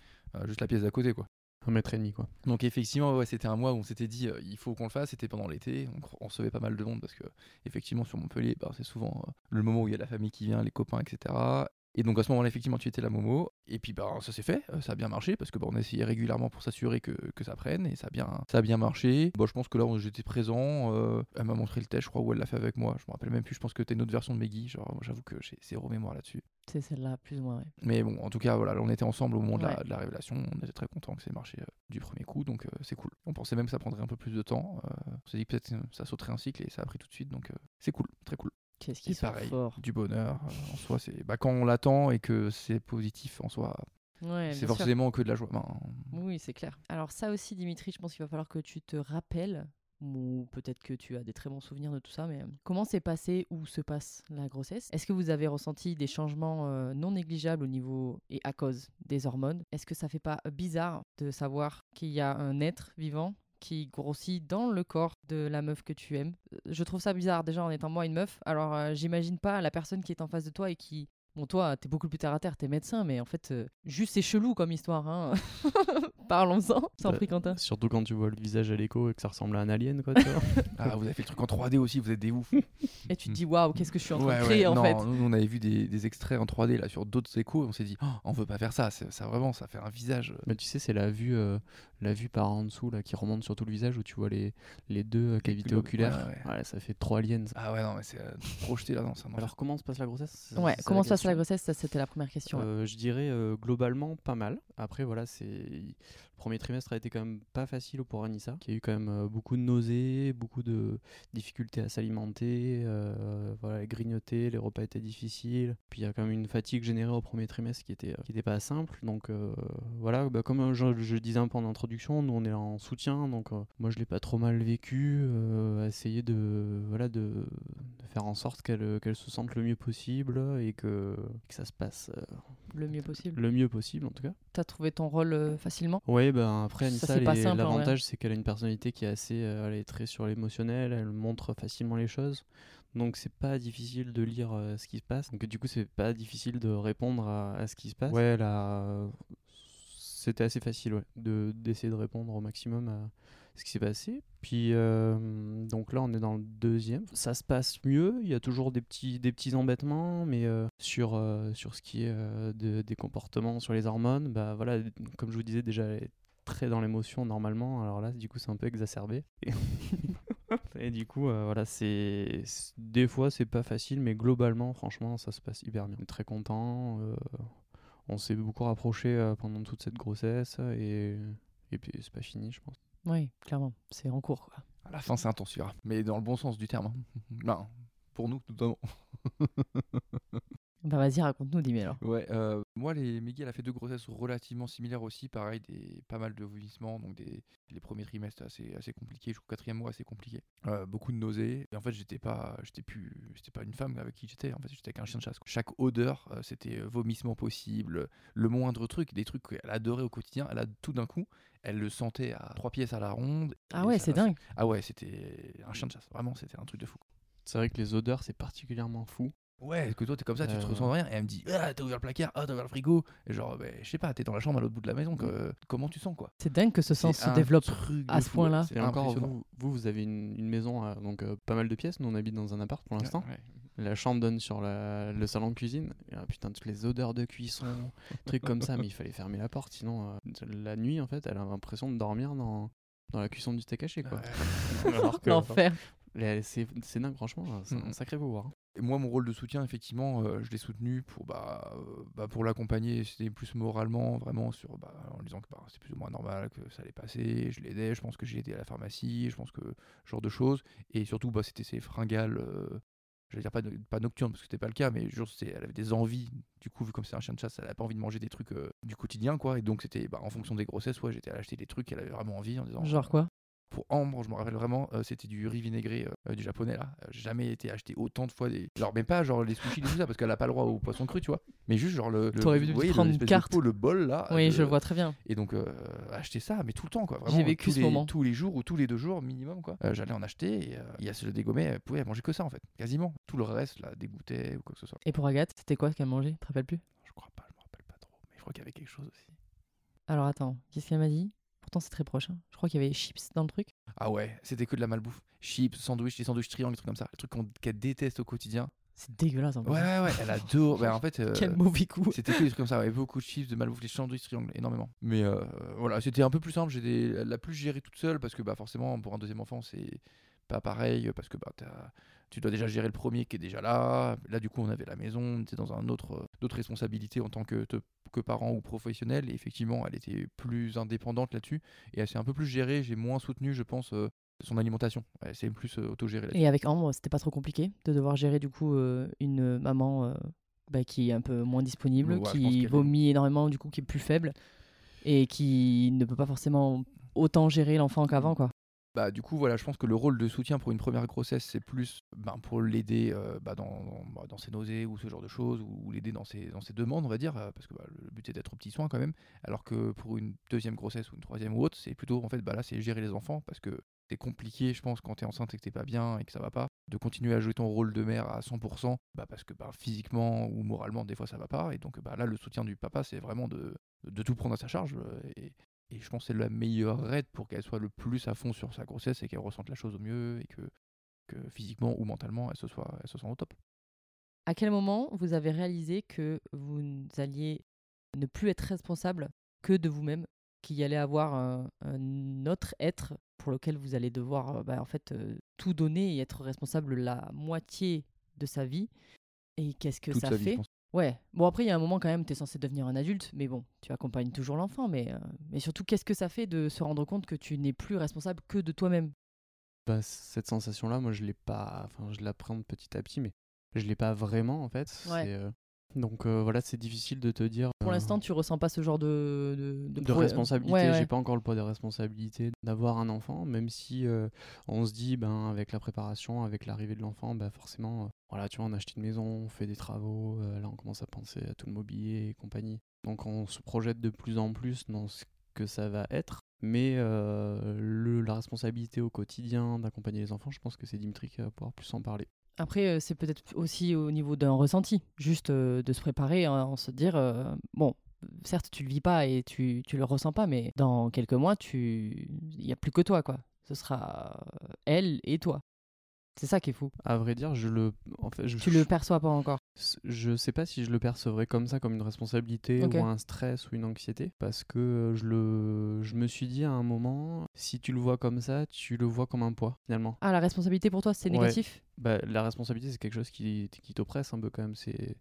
juste la pièce d'à côté, quoi. Un mètre et demi, quoi. Donc effectivement, ouais, c'était un mois où on s'était dit euh, il faut qu'on le fasse. C'était pendant l'été, on recevait pas mal de monde parce que effectivement sur Montpellier, bah, c'est souvent euh, le moment où il y a la famille qui vient, les copains, etc. Et donc à ce moment-là, effectivement, tu étais la Momo. Et puis bah, ça s'est fait, euh, ça a bien marché parce que bah, on essayait régulièrement pour s'assurer que, que ça prenne et ça a bien, ça a bien marché. Bon, je pense que là, j'étais présent. euh, elle m'a montré le test, je crois, où elle l'a fait avec moi. Je me rappelle même plus. Je pense que t'as une autre version de Meggy. Genre, j'avoue que j'ai zéro mémoire là-dessus. C'est celle-là, plus ou moins, ouais. Mais bon, en tout cas, voilà, on était ensemble au moment de, la, Ouais. de la révélation. On était très contents que ça ait marché euh, du premier coup, donc euh, c'est cool. On pensait même que ça prendrait un peu plus de temps. on s'est dit que peut-être ça sauterait un cycle et ça a pris tout de suite, donc c'est cool, très cool. Qu'est-ce sont pareil, forts. du bonheur euh, en soi, c'est bah, quand on l'attend et que c'est positif en soi, Ouais, c'est sûr. forcément que de la joie. Ben, Oui, c'est clair. Alors ça aussi, Dimitri, je pense qu'il va falloir que tu te rappelles, ou peut-être que tu as des très bons souvenirs de tout ça, mais euh, comment s'est passé ou se passe la grossesse? Est-ce que vous avez ressenti des changements euh, non négligeables au niveau et à cause des hormones? Est-ce que ça fait pas bizarre de savoir qu'il y a un être vivant qui grossit dans le corps de la meuf que tu aimes Euh, Je trouve ça bizarre déjà en étant moi une meuf. Alors euh, j'imagine pas la personne qui est en face de toi et qui Bon, toi, t'es beaucoup plus terre à terre, t'es médecin, mais en fait, euh, juste c'est chelou comme histoire. Hein. Parlons-en, sans Bah, prix Quentin. Surtout quand tu vois le visage à l'écho et que ça ressemble à un alien, quoi. tu vois. ah, vous avez fait le truc en 3D aussi, vous êtes des oufs. Et tu te dis, waouh, qu'est-ce que je suis en train Ouais, de créer ouais, en non, fait nous, on avait vu des, des extraits en 3D là sur d'autres échos et on s'est dit, Oh, on veut pas faire ça, c'est- ça vraiment, ça fait un visage. euh, Mais tu sais, c'est la vue, euh, la vue par en dessous là, qui remonte sur tout le visage où tu vois les, les deux euh, cavités oculaires. ouais, Ouais, ça fait trop aliens. Ah ouais, non, mais c'est euh, projeté là, non, enfer. Alors, comment se passe la grossesse? Ouais, C'est ça comment se passe la grossesse? Ça, c'était la première question. ouais. Euh, je dirais euh, globalement pas mal. Après, voilà, c'est premier trimestre a été quand même pas facile pour Anissa, qui a eu quand même euh, beaucoup de nausées, beaucoup de difficultés à s'alimenter, euh, voilà, elle grignotait, les repas étaient difficiles. Puis il y a quand même une fatigue générée au premier trimestre qui était, euh, qui était pas simple. Donc euh, voilà, bah, comme je, je disais un peu en introduction, nous on est là en soutien, donc euh, moi je l'ai pas trop mal vécu, essayer de, voilà, de, de faire en sorte qu'elle qu'elle se sente le mieux possible et que, que ça se passe Le mieux possible. le mieux possible en tout cas. T'as trouvé ton rôle facilement? Oui, ben après Ça, Anissa, l'avantage c'est qu'elle a une personnalité qui est assez, euh, elle est très sur l'émotionnel, elle montre facilement les choses. Donc c'est pas difficile de lire euh, ce qui se passe. Donc du coup c'est pas difficile de répondre à, à ce qui se passe. Ouais, là, c'était assez facile ouais, de d'essayer de répondre au maximum à ce qui s'est passé. Puis euh, donc là on est dans le deuxième. Ça se passe mieux. Il y a toujours des petits des petits embêtements, mais euh, sur euh, sur ce qui est de- des comportements, sur les hormones, bah voilà, comme je vous disais déjà. Elle est très dans l'émotion normalement alors là du coup c'est un peu exacerbé et, et du coup voilà c'est des fois c'est pas facile mais globalement franchement ça se passe hyper bien on est très content on s'est beaucoup rapproché euh, pendant toute cette grossesse et et puis c'est pas fini je pense Oui, clairement. C'est en cours. Quoi. À la fin, c'est intensifiera, mais dans le bon sens du terme. hein. Non, pour nous, notamment. Bah vas-y, raconte-nous, dis alors. Ouais, euh, moi, les Meggy, elle a fait deux grossesses relativement similaires aussi, pareil, des, pas mal de vomissements, donc des, les premiers trimestres assez, assez compliqués, je crois quatrième mois assez compliqué, Euh, beaucoup de nausées, et en fait, j'étais pas, j'étais plus, j'étais pas une femme avec qui j'étais, en fait, j'étais avec un chien de chasse. quoi. Chaque odeur, euh, c'était vomissement possible, le moindre truc, des trucs qu'elle adorait au quotidien, elle a tout d'un coup, elle le sentait à trois pièces à la ronde. Ah ouais, c'est dingue. Ah ouais, c'était un chien de chasse, vraiment, c'était un truc de fou. c'est vrai que les odeurs c'est particulièrement fou Ouais, que toi t'es comme ça, tu te Euh. ressens rien. Et elle me dit Ah, t'as ouvert le placard, ah, t'as ouvert le frigo. Et genre, ben, je sais pas, t'es dans la chambre à l'autre bout de la maison, que- comment tu sens quoi? C'est dingue que ce sens se un développe. truc de à ce fou, point-là. C'est et encore impressionnant. vous, vous vous avez une, une maison à- donc euh, pas mal de pièces nous on habite dans un appart pour l'instant Ouais. La chambre donne sur la- le salon de cuisine. Et, ah, putain, toutes les odeurs de cuisson, trucs comme ça, mais il fallait fermer la porte. Sinon, euh, la nuit, en fait, elle a l'impression de dormir dans, dans la cuisson du steak haché, quoi. Alors que- L'enfer. C'est dingue, franchement, c'est un Mhm. sacré pouvoir. Et moi, mon rôle de soutien, effectivement, euh, je l'ai soutenu pour, bah, euh, bah, pour l'accompagner. C'était plus moralement, vraiment, sur, bah, en disant que bah, c'est plus ou moins normal, que ça allait passer. Je l'aidais, je pense que j'ai aidé à la pharmacie, je pense que ce genre de choses. Et surtout, bah, c'était ses fringales. euh, je vais dire pas, no- pas nocturne parce que c'était pas le cas, mais juste c'était- elle avait des envies. Du coup, vu comme c'est un chien de chasse, elle avait pas envie de manger des trucs euh, du quotidien, quoi. Et donc c'était bah, en fonction des grossesses, ouais, j'étais allé acheter des trucs qu'elle avait vraiment envie en disant. Genre quoi? Pour Ambre, je me rappelle vraiment, euh, c'était du riz vinaigré euh, du japonais là. Euh, J'ai jamais été acheté autant de fois des. Genre, même pas genre les sushis et tout ça, parce qu'elle a pas le droit au poisson cru, tu vois. Mais juste genre le. T'aurais vous voyez, prendre une carte. pot, le bol là. Oui, de- je le vois très bien. Et donc, euh, acheter ça, mais tout le temps, quoi. J'ai vécu tous ce les, moment. Tous les jours ou tous les deux jours minimum, quoi. Euh, J'allais en acheter et euh, il y a ce dégommet, elle pouvait manger que ça, en fait. Quasiment. Tout le reste, là, dégoûtait ou quoi que ce soit. Et pour Agathe, c'était quoi qu'elle mangeait? Tu te rappelles plus? Je crois pas, je me rappelle pas trop. Mais je crois qu'il y avait quelque chose aussi. Alors attends, qu'est-ce qu'elle m'a dit? Pourtant c'est très proche. hein. Je crois qu'il y avait chips dans le truc. Ah ouais, c'était que de la malbouffe. Chips, sandwich, les sandwichs triangles, des trucs comme ça. Les trucs qu'on- qu'elle déteste au quotidien. C'est dégueulasse en plus. Ouais, ouais, ouais, elle adore. bah, en fait, euh, Quel mauvais coup. C'était que des trucs comme ça, ouais, beaucoup de chips, de malbouffe, les sandwichs triangles, énormément. Mais euh, voilà, c'était un peu plus simple. J'ai des- l'a plus géré toute seule parce que bah, forcément, pour un deuxième enfant, c'est pas pareil parce que bah, t'as- tu dois déjà gérer le premier qui est déjà là. Là, du coup, on avait la maison, on était dans un autre, euh, d'autres responsabilités en tant que, que parent ou professionnel. Et effectivement, elle était plus indépendante là-dessus et elle s'est un peu plus gérée. J'ai moins soutenu, je pense, euh, son alimentation. Elle s'est plus euh. Et avec Ambre, c'était pas trop compliqué de devoir gérer du coup euh, une maman bah, qui est un peu moins disponible, Ouais, qui vomit énormément, du coup qui est plus faible et qui ne peut pas forcément autant gérer l'enfant qu'avant quoi. Bah, du coup, voilà, je pense que le rôle de soutien pour une première grossesse, c'est plus ben, pour l'aider euh, bah, bah, dans ses nausées ou ce genre de choses, ou, l'aider dans ses, dans ses demandes, on va dire, euh, parce que bah, le but est d'être au petit soin quand même. Alors que pour une deuxième grossesse ou une troisième ou autre, c'est plutôt, en fait, bah, là, c'est gérer les enfants, parce que c'est compliqué, je pense, quand t'es enceinte et que t'es pas bien et que ça va pas, de continuer à jouer ton rôle de mère à 100%, bah, parce que bah, physiquement ou moralement, des fois, ça va pas. Et donc, bah, là, le soutien du papa, c'est vraiment de, tout prendre à sa charge. euh, et je pense que c'est la meilleure aide pour qu'elle soit le plus à fond sur sa grossesse et qu'elle ressente la chose au mieux et que, que physiquement ou mentalement, elle se, soit, elle se sent au top. À quel moment vous avez réalisé que vous alliez ne plus être responsable que de vous-même, qu'il y allait avoir un, un autre être pour lequel vous allez devoir euh, bah, en fait euh, tout donner et être responsable la moitié de sa vie? Et qu'est-ce que Toute ça vie, fait. Ouais. Bon, après, il y a un moment quand même, tu es censé devenir un adulte, mais bon, tu accompagnes toujours l'enfant. Mais, euh, mais surtout, qu'est-ce que ça fait de se rendre compte que tu n'es plus responsable que de toi-même? Bah, cette sensation-là, moi, je l'ai pas. Enfin, je l'appréhende petit à petit, mais je l'ai pas vraiment, en fait. Ouais. C'est, euh, Donc euh, voilà, c'est difficile de te dire. Pour euh, l'instant, tu ressens pas ce genre de. De, de, pro- responsabilité. Ouais, ouais. J'ai pas encore le poids des responsabilités d'avoir un enfant, même si euh, on se dit, ben, avec la préparation, avec l'arrivée de l'enfant, ben, forcément, voilà, tu vois, on a acheté une maison, on fait des travaux, là, on commence à penser à tout le mobilier et compagnie. Donc, on se projette de plus en plus dans ce que ça va être. Mais euh, le, la responsabilité au quotidien d'accompagner les enfants, je pense que c'est Dimitri qui va pouvoir plus en parler. Après, euh, c'est peut-être aussi au niveau d'un ressenti, juste euh, de se préparer hein, en se dire euh, bon, certes, tu le vis pas et tu, tu le ressens pas, mais dans quelques mois, tu il y a plus que toi, quoi. Ce sera elle et toi. C'est ça qui est fou. À vrai dire, je le. En fait, je, Tu le perçois pas encore. Je sais pas si je le percevrais comme ça, comme une responsabilité Ok. ou un stress ou une anxiété, parce que euh, je, le... je me suis dit à un moment, si tu le vois comme ça, tu le vois comme un poids finalement. Ah, la responsabilité pour toi, c'est Ouais. négatif? Bah, la responsabilité, c'est quelque chose qui, qui t'oppresse un peu quand même, c'est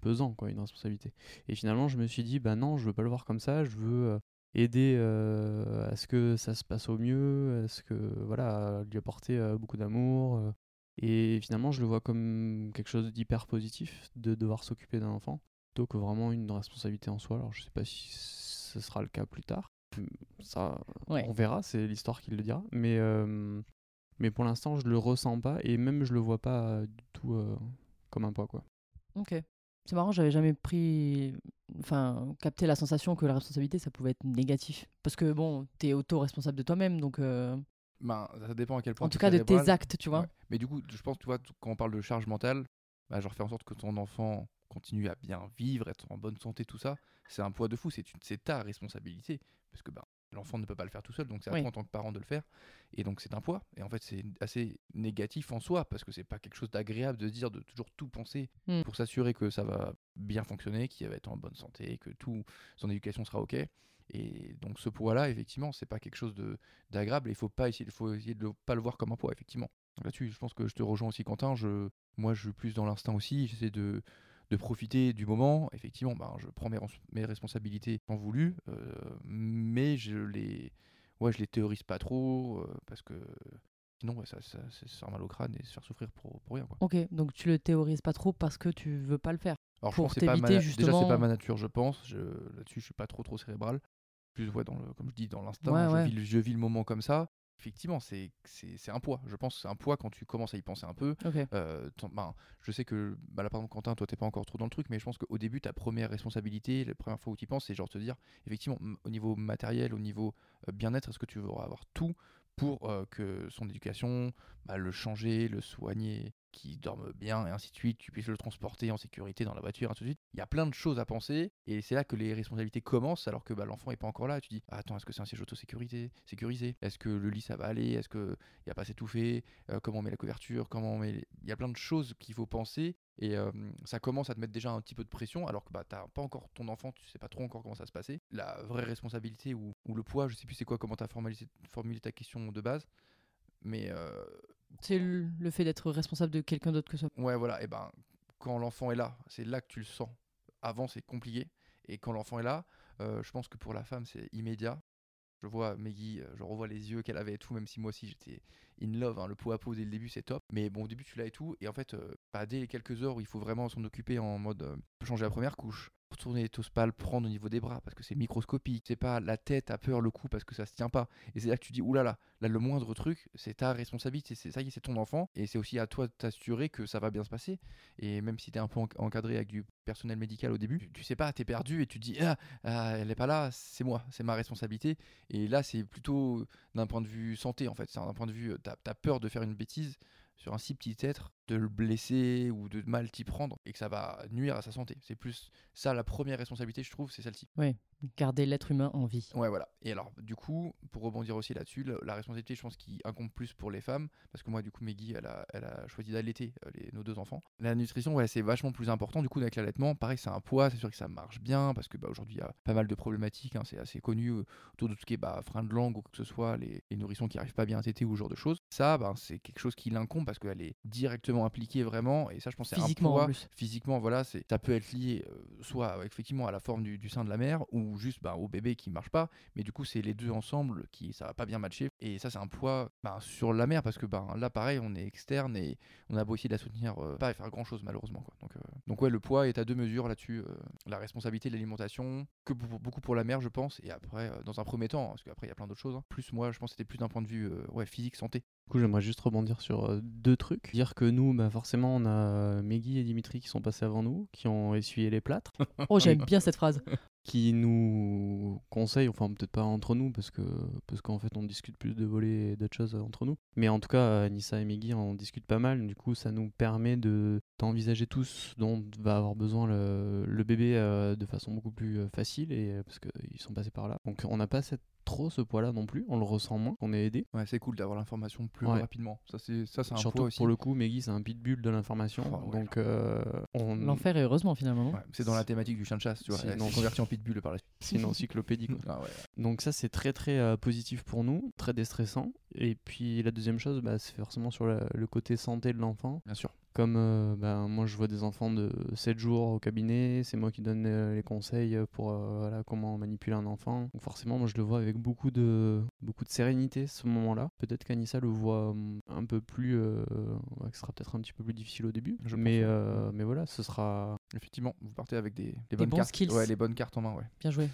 pesant quoi, une responsabilité. Et finalement, je me suis dit, bah non, je veux pas le voir comme ça, je veux euh, aider euh, à ce que ça se passe au mieux, à ce que, voilà, lui apporter euh, beaucoup d'amour. euh. Et finalement, je le vois comme quelque chose d'hyper positif de devoir s'occuper d'un enfant, plutôt que vraiment une responsabilité en soi. Alors, je sais pas si ce sera le cas plus tard. Ça, Ouais. on verra, c'est l'histoire qui le dira. Mais, euh, mais pour l'instant, je le ressens pas et même je le vois pas du tout euh, comme un poids. Quoi. Ok. C'est marrant, j'avais jamais pris. Enfin, capté la sensation que la responsabilité, ça pouvait être négatif. Parce que bon, t'es auto-responsable de toi-même, donc. euh, Ben, ça dépend à quel point. En tout cas, de tes actes, tu vois. Ouais. Mais du coup, je pense, tu vois, quand on parle de charge mentale, bah, genre faire en sorte que ton enfant continue à bien vivre, être en bonne santé, tout ça, c'est un poids de fou, c'est ta responsabilité. Parce que bah, l'enfant ne peut pas le faire tout seul, donc c'est à Oui. toi en tant que parent de le faire. Et donc c'est un poids. Et en fait, c'est assez négatif en soi, parce que c'est pas quelque chose d'agréable de se dire de toujours tout penser Mm. pour s'assurer que ça va bien fonctionner, qu'il va être en bonne santé, que tout son éducation sera ok. Et donc ce poids-là, effectivement, c'est pas quelque chose de d'agréable. Il faut pas essayer, il faut essayer de le- pas le voir comme un poids, effectivement. Là-dessus, je pense que je te rejoins aussi, Quentin. Je, moi, je suis plus dans l'instinct aussi. J'essaie de, de profiter du moment. Effectivement, ben, je prends mes, mes responsabilités quand voulu, euh, mais je les, ouais, je les théorise pas trop euh, parce que Sinon, ouais, ça, ça, faire mal au crâne et se faire souffrir pour, pour rien. Quoi. Ok, donc tu le théorises pas trop parce que tu veux pas le faire. Alors, je Pour pense pas ma, t'éviter, Déjà, c'est justement- pas ma nature, je pense. Je, là-dessus, je suis pas trop trop cérébral. Plus, ouais, dans le, comme je dis, dans l'instinct, Ouais, je, ouais. Je vis le moment comme ça. Effectivement, c'est, un poids. Je pense que c'est un poids quand tu commences à y penser un peu. Euh, ben, je sais que, bah, là, par exemple, Quentin, toi, t'es pas encore trop dans le truc, mais je pense qu'au début, ta première responsabilité, la première fois où tu y penses, c'est genre te dire, effectivement, au niveau matériel, au niveau euh, bien-être, est-ce que tu veux avoir tout pour euh, que son éducation, bah, le changer, le soigner, qu'il dorme bien, et ainsi de suite, tu puisses le transporter en sécurité dans la voiture, ainsi de suite. Il y a plein de choses à penser, et c'est là que les responsabilités commencent, alors que bah, l'enfant est pas encore là. Tu dis, attends, est-ce que c'est un siège auto-sécurité sécurisé? Est-ce que le lit ça va aller? Est-ce qu'il n'y a pas assez étouffé Euh, Comment on met la couverture? Comment on met Il y a plein de choses qu'il faut penser, et euh, ça commence à te mettre déjà un petit peu de pression, alors que bah, t'as pas encore ton enfant, tu sais pas trop encore comment ça se passer. La vraie responsabilité ou, ou le poids, je sais plus c'est quoi, comment tu as formulé ta question de base, mais euh, C'est le, fait d'être responsable de quelqu'un d'autre que soi. Ouais, voilà. Et ben, quand l'enfant est là, c'est là que tu le sens. Avant, c'est compliqué. Et quand l'enfant est là, euh, je pense que pour la femme, c'est immédiat. Je vois Maggie, euh, je revois les yeux qu'elle avait et tout, même si moi aussi j'étais in love. hein, le pot à pot dès le début, c'est top. Mais bon, au début, tu l'as et tout. Et en fait, euh, bah, dès les quelques heures où il faut vraiment s'en occuper en mode changer la première couche, retourner, t'oses pas le prendre au niveau des bras parce que c'est microscopique. C'est pas la tête a peur, le cou parce que ça se tient pas. Et c'est là que tu dis, oulala, là, le moindre truc, c'est ta responsabilité. C'est ça y est, c'est ton enfant. Et c'est aussi à toi de t'assurer que ça va bien se passer. Et même si t'es un peu enc- encadré avec du personnel médical au début, tu, sais pas, t'es perdu et tu dis, ah, ah, elle est pas là, c'est moi, c'est ma responsabilité. Et là, c'est plutôt d'un point de vue santé, en fait. C'est d'un point de vue, euh, t'as as peur de faire une bêtise sur un si petit être, de le blesser ou de mal t'y prendre et que ça va nuire à sa santé. C'est plus ça la première responsabilité, je trouve, c'est celle-ci. Garder l'être humain en vie. Ouais, voilà. Et alors, du coup, pour rebondir aussi là-dessus, la responsabilité, je pense, qui incombe plus pour les femmes, parce que moi, du coup, Maggie, elle a, elle a choisi d'allaiter euh, nos deux enfants. La nutrition, ouais, c'est vachement plus important. Du coup, avec l'allaitement, pareil, c'est un poids, c'est sûr que ça marche bien, parce que bah, aujourd'hui, il y a pas mal de problématiques, hein, c'est assez connu euh, autour de tout ce qui est bah, frein de langue ou quoi que ce soit, les, les nourrissons qui arrivent pas bien à téter ou ce genre de choses. Ça, bah, c'est quelque chose qui l'incombe parce qu'elle est directement impliquée vraiment, et ça, je pense, c'est un poids plus. physiquement, voilà, c'est ça peut être lié euh, soit effectivement à la forme du, du sein de la mère ou juste bah, au bébé qui marche pas, mais du coup c'est les deux ensemble qui ça va pas bien matcher et ça c'est un poids bah, sur la mère parce que bah, là pareil on est externe et on a beau essayer de la soutenir, euh, pas à faire grand chose malheureusement quoi. Donc, euh, donc ouais le poids est à deux mesures là-dessus, euh, la responsabilité de l'alimentation que pour- beaucoup pour la mère je pense et après euh, dans un premier temps parce qu'après il y a plein d'autres choses. hein. Plus moi je pense que c'était plus d'un point de vue euh, ouais physique santé. Du coup, j'aimerais juste rebondir sur deux trucs. Dire que nous, bah, forcément, on a Meggy et Dimitri qui sont passés avant nous, qui ont essuyé les plâtres, Oh, j'aime bien cette phrase. Qui nous conseillent, enfin peut-être pas entre nous, parce que parce qu'en fait on discute plus de voler et d'autres choses euh, entre nous. Mais en tout cas, euh, Nissa et Meggy, on discute pas mal. Du coup, ça nous permet de d'envisager tous dont va avoir besoin le, le bébé euh, de façon beaucoup plus facile, et parce qu'ils sont passés par là. Donc on n'a pas cette, trop ce poids-là non plus. On le ressent moins. On est aidé. Ouais c'est cool d'avoir l'information plus Ouais. rapidement. Ça c'est ça c'est un Surtout poids aussi. pour le coup, Meggy, c'est un pitbull de l'information. Oh, ouais. donc, euh, on... L'enfer et heureusement finalement. Ouais, c'est dans la thématique du chien de chasse, tu vois. Convertie en pitbull par la suite. c'est une encyclopédie. quoi. Ah ouais. Donc ça, c'est très très euh, positif pour nous, très déstressant. Et puis la deuxième chose, bah, c'est forcément sur la- le côté santé de l'enfant. Bien sûr. Comme euh, bah, moi, je vois des enfants de 7 jours au cabinet, c'est moi qui donne euh, les conseils pour euh, voilà, comment manipuler un enfant. Donc forcément, moi, je le vois avec beaucoup de, beaucoup de sérénité ce moment-là. Peut-être qu'Anissa le voit hum, un peu plus... euh, ouais, que ce sera peut-être un petit peu plus difficile au début. Je mais, euh, mais voilà, ce sera... Effectivement, vous partez avec des, bonnes bons cartes. skills. Ouais, les bonnes cartes en main, ouais. Bien joué.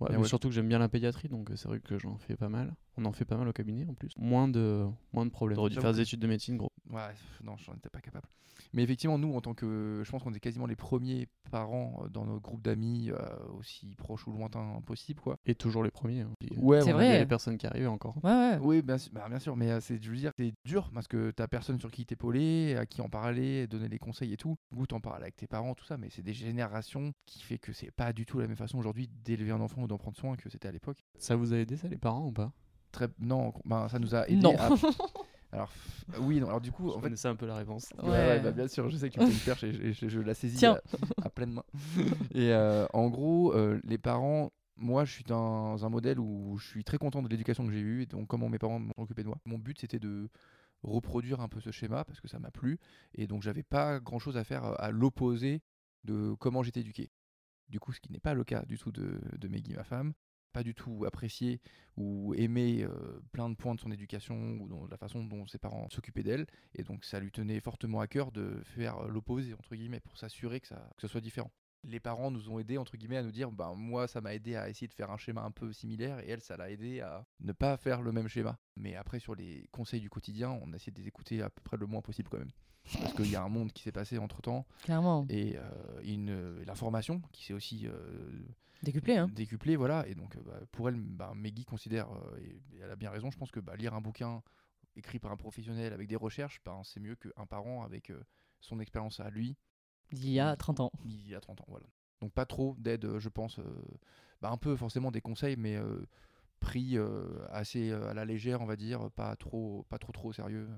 Ouais, Mais mais ouais. surtout que j'aime bien la pédiatrie, donc c'est vrai que j'en fais pas mal. On en fait pas mal au cabinet en plus. Moins de, moins de problèmes. J'aurais dû faire des études de médecine, gros. Ouais, non, j'en étais pas capable. Mais effectivement, nous, en tant que. Je pense qu'on est quasiment les premiers parents euh, dans nos groupes d'amis, euh, aussi proches ou lointains possible, quoi. Et toujours les premiers. hein. Puis, Ouais, C'est vrai. Il y a des- les personnes qui arrivent encore. Ouais, ouais. Oui, bien sûr, bah, bien sûr mais euh, c'est, je veux dire, c'est dur parce que t'as personne sur qui t'épauler, à qui en parler, donner des conseils et tout. Du coup, t'en parles avec tes parents, tout ça, mais c'est des générations qui fait que c'est pas du tout la même façon aujourd'hui d'élever un enfant ou d'en prendre soin que c'était à l'époque. Ça vous a aidé, ça, les parents ou pas? Très, non, ben, ça nous a aidé Non. à- Alors, f- oui, non, alors du coup, en fait, connaissais un peu la réponse. Ouais, Ouais. ouais, bah, bien sûr, je sais que tu me fais une perche et je, et je- je la saisis à, à pleine main. Et euh, en gros, euh, les parents, moi, je suis dans un modèle où je suis très content de l'éducation que j'ai eue et donc comment mes parents m'ont occupé de moi. Mon but, c'était de reproduire un peu ce schéma parce que ça m'a plu et donc j'avais pas grand chose à faire euh, à l'opposé de comment j'étais éduqué. Du coup, ce qui n'est pas le cas du tout de, de Meggy, ma femme. Pas du tout apprécié ou aimé euh, plein de points de son éducation ou dans la façon dont ses parents s'occupaient d'elle. Et donc ça lui tenait fortement à cœur de faire euh, l'opposé, entre guillemets, pour s'assurer que ça, que ce soit différent. Les parents nous ont aidés, entre guillemets, à nous dire, ben, moi, ça m'a aidé à essayer de faire un schéma un peu similaire, et elle, ça l'a aidé à ne pas faire le même schéma. Mais après, sur les conseils du quotidien, on a essayé de les écouter à peu près le moins possible quand même. Parce qu'il y a un monde qui s'est passé entre-temps, Clairement. et euh, une, l'information qui s'est aussi euh, Décuplé, hein. décuplé, voilà. Et donc, euh, bah, pour elle, bah, Meggy considère, euh, et, et elle a bien raison, je pense que bah, lire un bouquin écrit par un professionnel avec des recherches, ben, c'est mieux qu'un parent avec euh, son expérience à lui, Il y a 30 ans. il y a 30 ans, voilà. Donc pas trop d'aide, je pense, euh, bah, un peu forcément des conseils, mais euh, pris euh, assez à la légère, on va dire, pas trop, pas trop, trop sérieux.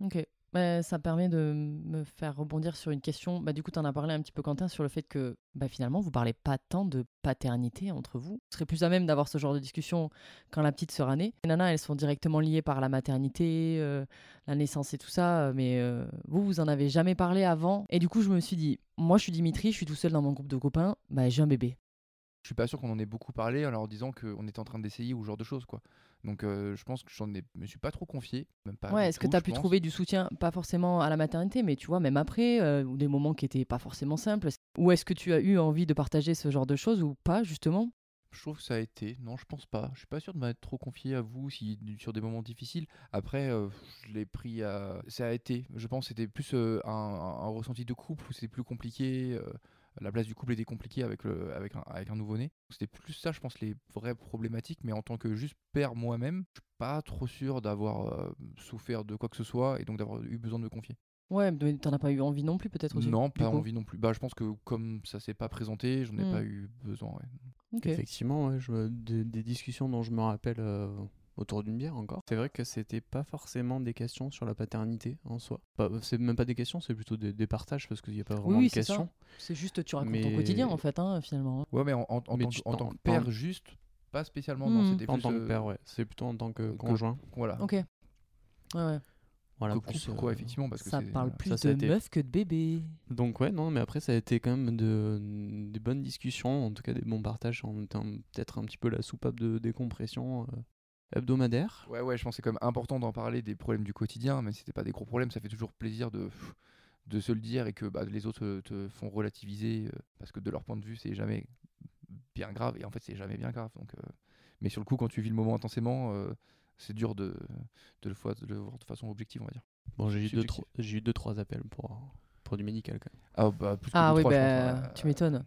Ok. Bah, ça permet de me faire rebondir sur une question. Bah, du coup, tu en as parlé un petit peu, Quentin, sur le fait que bah, finalement, vous parlez pas tant de paternité entre vous. Vous serez plus à même d'avoir ce genre de discussion quand la petite sera née. Les nanas, elles sont directement liées par la maternité, euh, la naissance et tout ça, mais euh, vous, vous en avez jamais parlé avant. Et du coup, je me suis dit, moi, je suis Dimitri, je suis tout seul dans mon groupe de copains, bah, j'ai un bébé. Je suis pas sûr qu'on en ait beaucoup parlé en leur disant qu'on était en train d'essayer ou ce genre de choses, quoi. Donc euh, je pense que j'en ai, me suis pas trop confié, même pas. ouais, est-ce que tu as je pu pense. trouver du soutien, pas forcément à la maternité, mais tu vois, même après, euh, ou des moments qui étaient pas forcément simples Ou est-ce que tu as eu envie de partager ce genre de choses ou pas, justement? Je trouve que ça a été. Non, je pense pas. Je suis pas sûr de m'être trop confié à vous si, sur des moments difficiles. Après, euh, je l'ai pris à. Ça a été. Je pense que c'était plus un, un- un ressenti de couple où c'était plus compliqué. La place du couple était compliquée avec, le, avec, un, avec un nouveau-né. C'était plus ça, je pense, les vraies problématiques. Mais en tant que juste père moi-même, je suis pas trop sûr d'avoir euh, souffert de quoi que ce soit et donc d'avoir eu besoin de me confier. Ouais, mais t'en as pas eu envie non plus, peut-être aussi Non, pas envie non plus. Bah, je pense que comme ça s'est pas présenté, j'en ai Hmm. pas eu besoin. Ouais. Effectivement, ouais, je, des, des discussions dont je me rappelle euh, autour d'une bière encore. C'est vrai que c'était pas forcément des questions sur la paternité en soi. Pas- c'est même pas des questions, c'est plutôt des, des partages parce qu'il n'y a pas vraiment oui, de c'est ça. questions. C'est juste, tu racontes ton Mais- quotidien, en fait, hein, finalement. Ouais, mais en, en- en Mais tant, tu que- en tant t'en- que père juste, pas spécialement. Non, Hmm. c'était En plus, tant que euh, père, ouais. C'est plutôt en tant que que- conjoint. Voilà. Ok. Ouais, ouais. Voilà, que plus, euh, quoi, effectivement, parce que Ça c'est- parle plus Ça, ça a de été- meuf que de bébé. Donc ouais, non, mais après ça a été quand même de, des bonnes discussions, en tout cas des bons partages, en étant peut-être un petit peu la soupape de décompression euh, hebdomadaire. Ouais, ouais, je pense que c'est quand même important d'en parler des problèmes du quotidien, même si c'était pas des gros problèmes, ça fait toujours plaisir de, de se le dire et que bah, les autres te, te font relativiser, euh, parce que de leur point de vue, c'est jamais bien grave, et en fait, c'est jamais bien grave. Donc, euh, Mais sur le coup, quand tu vis le moment intensément, euh, c'est dur de, de, le fois- de le voir de façon objective, on va dire. Bon, j'ai eu, deux, trois- j'ai eu deux, trois appels pour, pour du médical quand même. Ah, bah, plus que Ah deux, oui, trois, bah, pense, ouais. tu m'étonnes.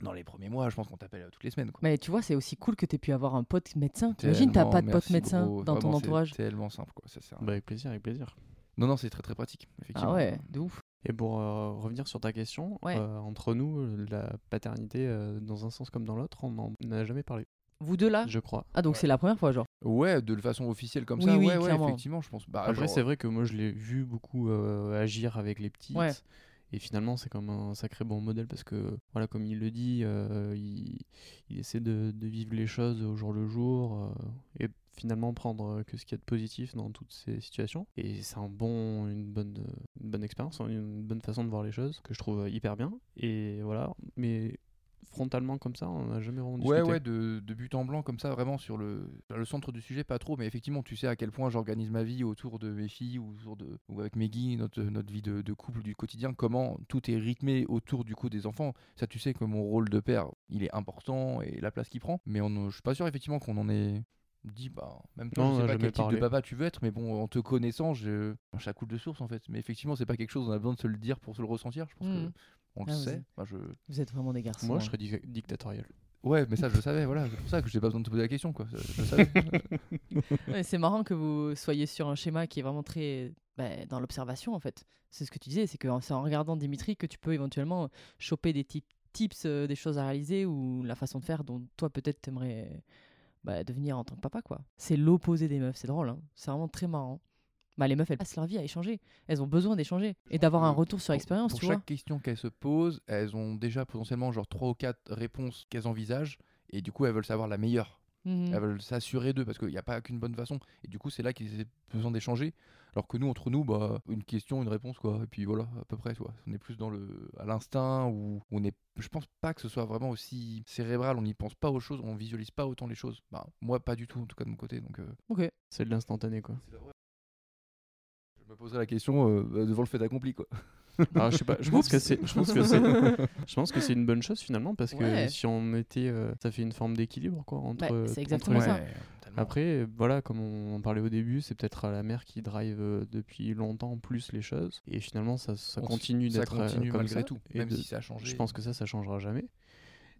Dans les premiers mois, je pense qu'on t'appelle euh, toutes les semaines. Quoi. Mais tu vois, c'est aussi cool que tu aies pu avoir un pote médecin. T'imagines, t'as pas de pote médecin gros. dans ton Vraiment, c'est entourage. tellement simple, quoi. Ça, c'est un- Bah, avec plaisir, avec plaisir. Non, non, c'est très très pratique, effectivement. Ah ouais, de ouf. Et pour euh, revenir sur ta question, Ouais. euh, entre nous, la paternité, euh, dans un sens comme dans l'autre, on n'en a jamais parlé, Vous deux là je crois. Ah, donc c'est la première fois, genre. Ouais, de façon officielle comme Oui, ça, oui, ouais, ouais, effectivement, je pense. Bah, Après, genre, c'est vrai que moi, je l'ai vu beaucoup euh, agir avec les petites. Et finalement, c'est comme un sacré bon modèle parce que, voilà, comme il le dit, euh, il, il essaie de, vivre les choses au jour le jour euh, et finalement prendre euh, que ce qu'il y a de positif dans toutes ces situations. Et c'est un bon, une, bonne, une bonne expérience, une bonne façon de voir les choses que je trouve hyper bien. Et voilà, mais frontalement comme ça, on n'a jamais vraiment Ouais, discuté. ouais, de, de but en blanc comme ça, vraiment sur le, le centre du sujet, pas trop, mais effectivement, tu sais à quel point j'organise ma vie autour de mes filles ou, autour de, ou avec Meggy, notre, notre vie de, de couple, du quotidien, comment tout est rythmé autour du coup des enfants. Ça, tu sais que mon rôle de père, il est important et la place qu'il prend, mais on, je suis pas sûr effectivement qu'on en ait dit, bah, même toi, Non, on je sais pas quel type parlé. de papa tu veux être, mais bon, en te connaissant, je... ça coule de source en fait. Mais effectivement, c'est pas quelque chose, on a besoin de se le dire pour se le ressentir, je pense que on Ah, vous sait. êtes- Enfin, je... Vous êtes vraiment des garçons. Moi, hein. je serais di- dictatorial. Ouais, mais ça, je le savais, voilà, c'est pour ça que j'ai pas besoin de te poser la question, quoi. Je, je le savais. Ouais, c'est marrant que vous soyez sur un schéma qui est vraiment très bah, dans l'observation en fait. C'est ce que tu disais, c'est que c'est en regardant Dimitri que tu peux éventuellement choper des types, tips, euh, des choses à réaliser ou la façon de faire dont toi peut-être t'aimerais bah, devenir en tant que papa quoi. C'est l'opposé des meufs, c'est drôle, hein. c'est vraiment très marrant. Bah, les meufs elles passent leur vie à échanger, elles ont besoin d'échanger et d'avoir un retour sur expérience, Pour tu chaque vois. question qu'elles se posent, elles ont déjà potentiellement genre trois ou quatre réponses qu'elles envisagent, et du coup elles veulent savoir la meilleure. Mhm. Elles veulent s'assurer d'eux parce qu'il n'y a pas qu'une bonne façon. Et du coup, c'est là qu'ils ont besoin d'échanger. Alors que nous, entre nous, bah, une question, une réponse, quoi. Et puis voilà, à peu près, tu vois. On est plus dans le, à l'instinct ou on est. Je pense pas que ce soit vraiment aussi cérébral. On n'y pense pas aux choses, on visualise pas autant les choses. Bah, moi, pas du tout, en tout cas de mon côté. Donc, euh, Ok. C'est de l'instantané, quoi. Je me poserai la question euh, devant le fait accompli, quoi. Alors, je sais pas, je pense que c'est, je pense que c'est, je pense que c'est une bonne chose finalement parce que Ouais. si on mettait, euh, ça fait une forme d'équilibre quoi entre. Bah, c'est exactement ça. Après, euh, voilà, comme on en parlait au début, c'est peut-être la mère qui drive euh, depuis longtemps plus les choses et finalement ça, ça continue d'être euh, malgré ça. tout, Et même de- si ça a changé. Je pense que ça, ça changera jamais.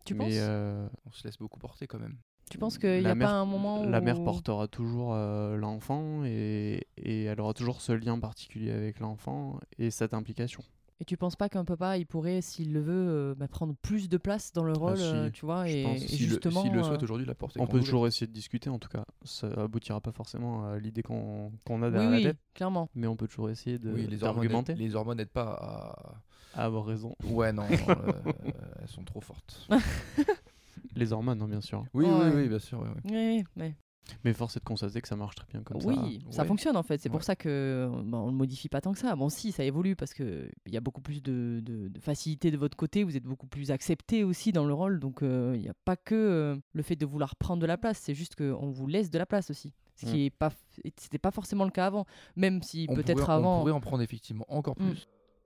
Tu Mais penses? euh, On se laisse beaucoup porter quand même. Tu penses qu'il n'y la a mère- pas un moment où... la mère portera toujours euh, l'enfant et, et elle aura toujours ce lien particulier avec l'enfant et cette implication. Et tu penses pas qu'un papa, il pourrait, s'il le veut, euh, bah, prendre plus de place dans le rôle, si, euh, tu vois, je et, pense. et S'il le- justement... s'il le souhaite aujourd'hui, la porte est On peut toujours essayer de discuter en tout cas. Ça aboutira pas forcément à l'idée qu'on a derrière oui, la tête, clairement. mais on peut toujours essayer de- Oui, les les hormones n'aident pas à. À avoir raison. Ouais, non, non, euh, elles sont trop fortes. Les hormones, hein, bien sûr. Oui, Ouais. oui, oui, bien sûr. ouais, ouais. Oui, oui. Mais force est de constater que ça marche très bien comme ça. Oui, ça ouais. fonctionne en fait. C'est pour Ouais. ça que bah, on le modifie pas tant que ça. Bon, si, ça évolue parce que il y a beaucoup plus de, de- de facilité de votre côté. Vous êtes beaucoup plus accepté aussi dans le rôle. Donc euh, il n'y a pas que euh, le fait de vouloir prendre de la place. C'est juste qu'on vous laisse de la place aussi. Ce qui Mm. est pas, c'était pas forcément le cas avant. Même si peut-être avant. On pourrait en prendre effectivement encore Mm.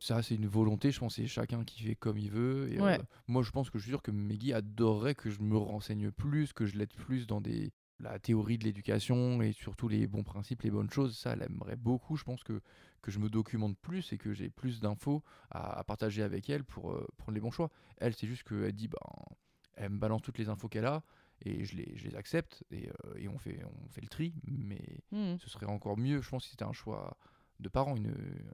Ça, c'est une volonté, je pense, c'est chacun qui fait comme il veut. Et, Ouais. euh, moi, je pense que je suis sûr que Meggy adorerait que je me renseigne plus, que je l'aide plus dans des, la théorie de l'éducation et surtout les bons principes, les bonnes choses. Ça, elle aimerait beaucoup. Je pense que, que je me documente plus et que j'ai plus d'infos à, à partager avec elle pour euh, prendre les bons choix. Elle, c'est juste qu'elle dit, ben, elle me balance toutes les infos qu'elle a et je les, je les accepte et, euh, et on, fait, on fait le tri. Mais Hmm. ce serait encore mieux, je pense, si c'était un choix de parents, une, une-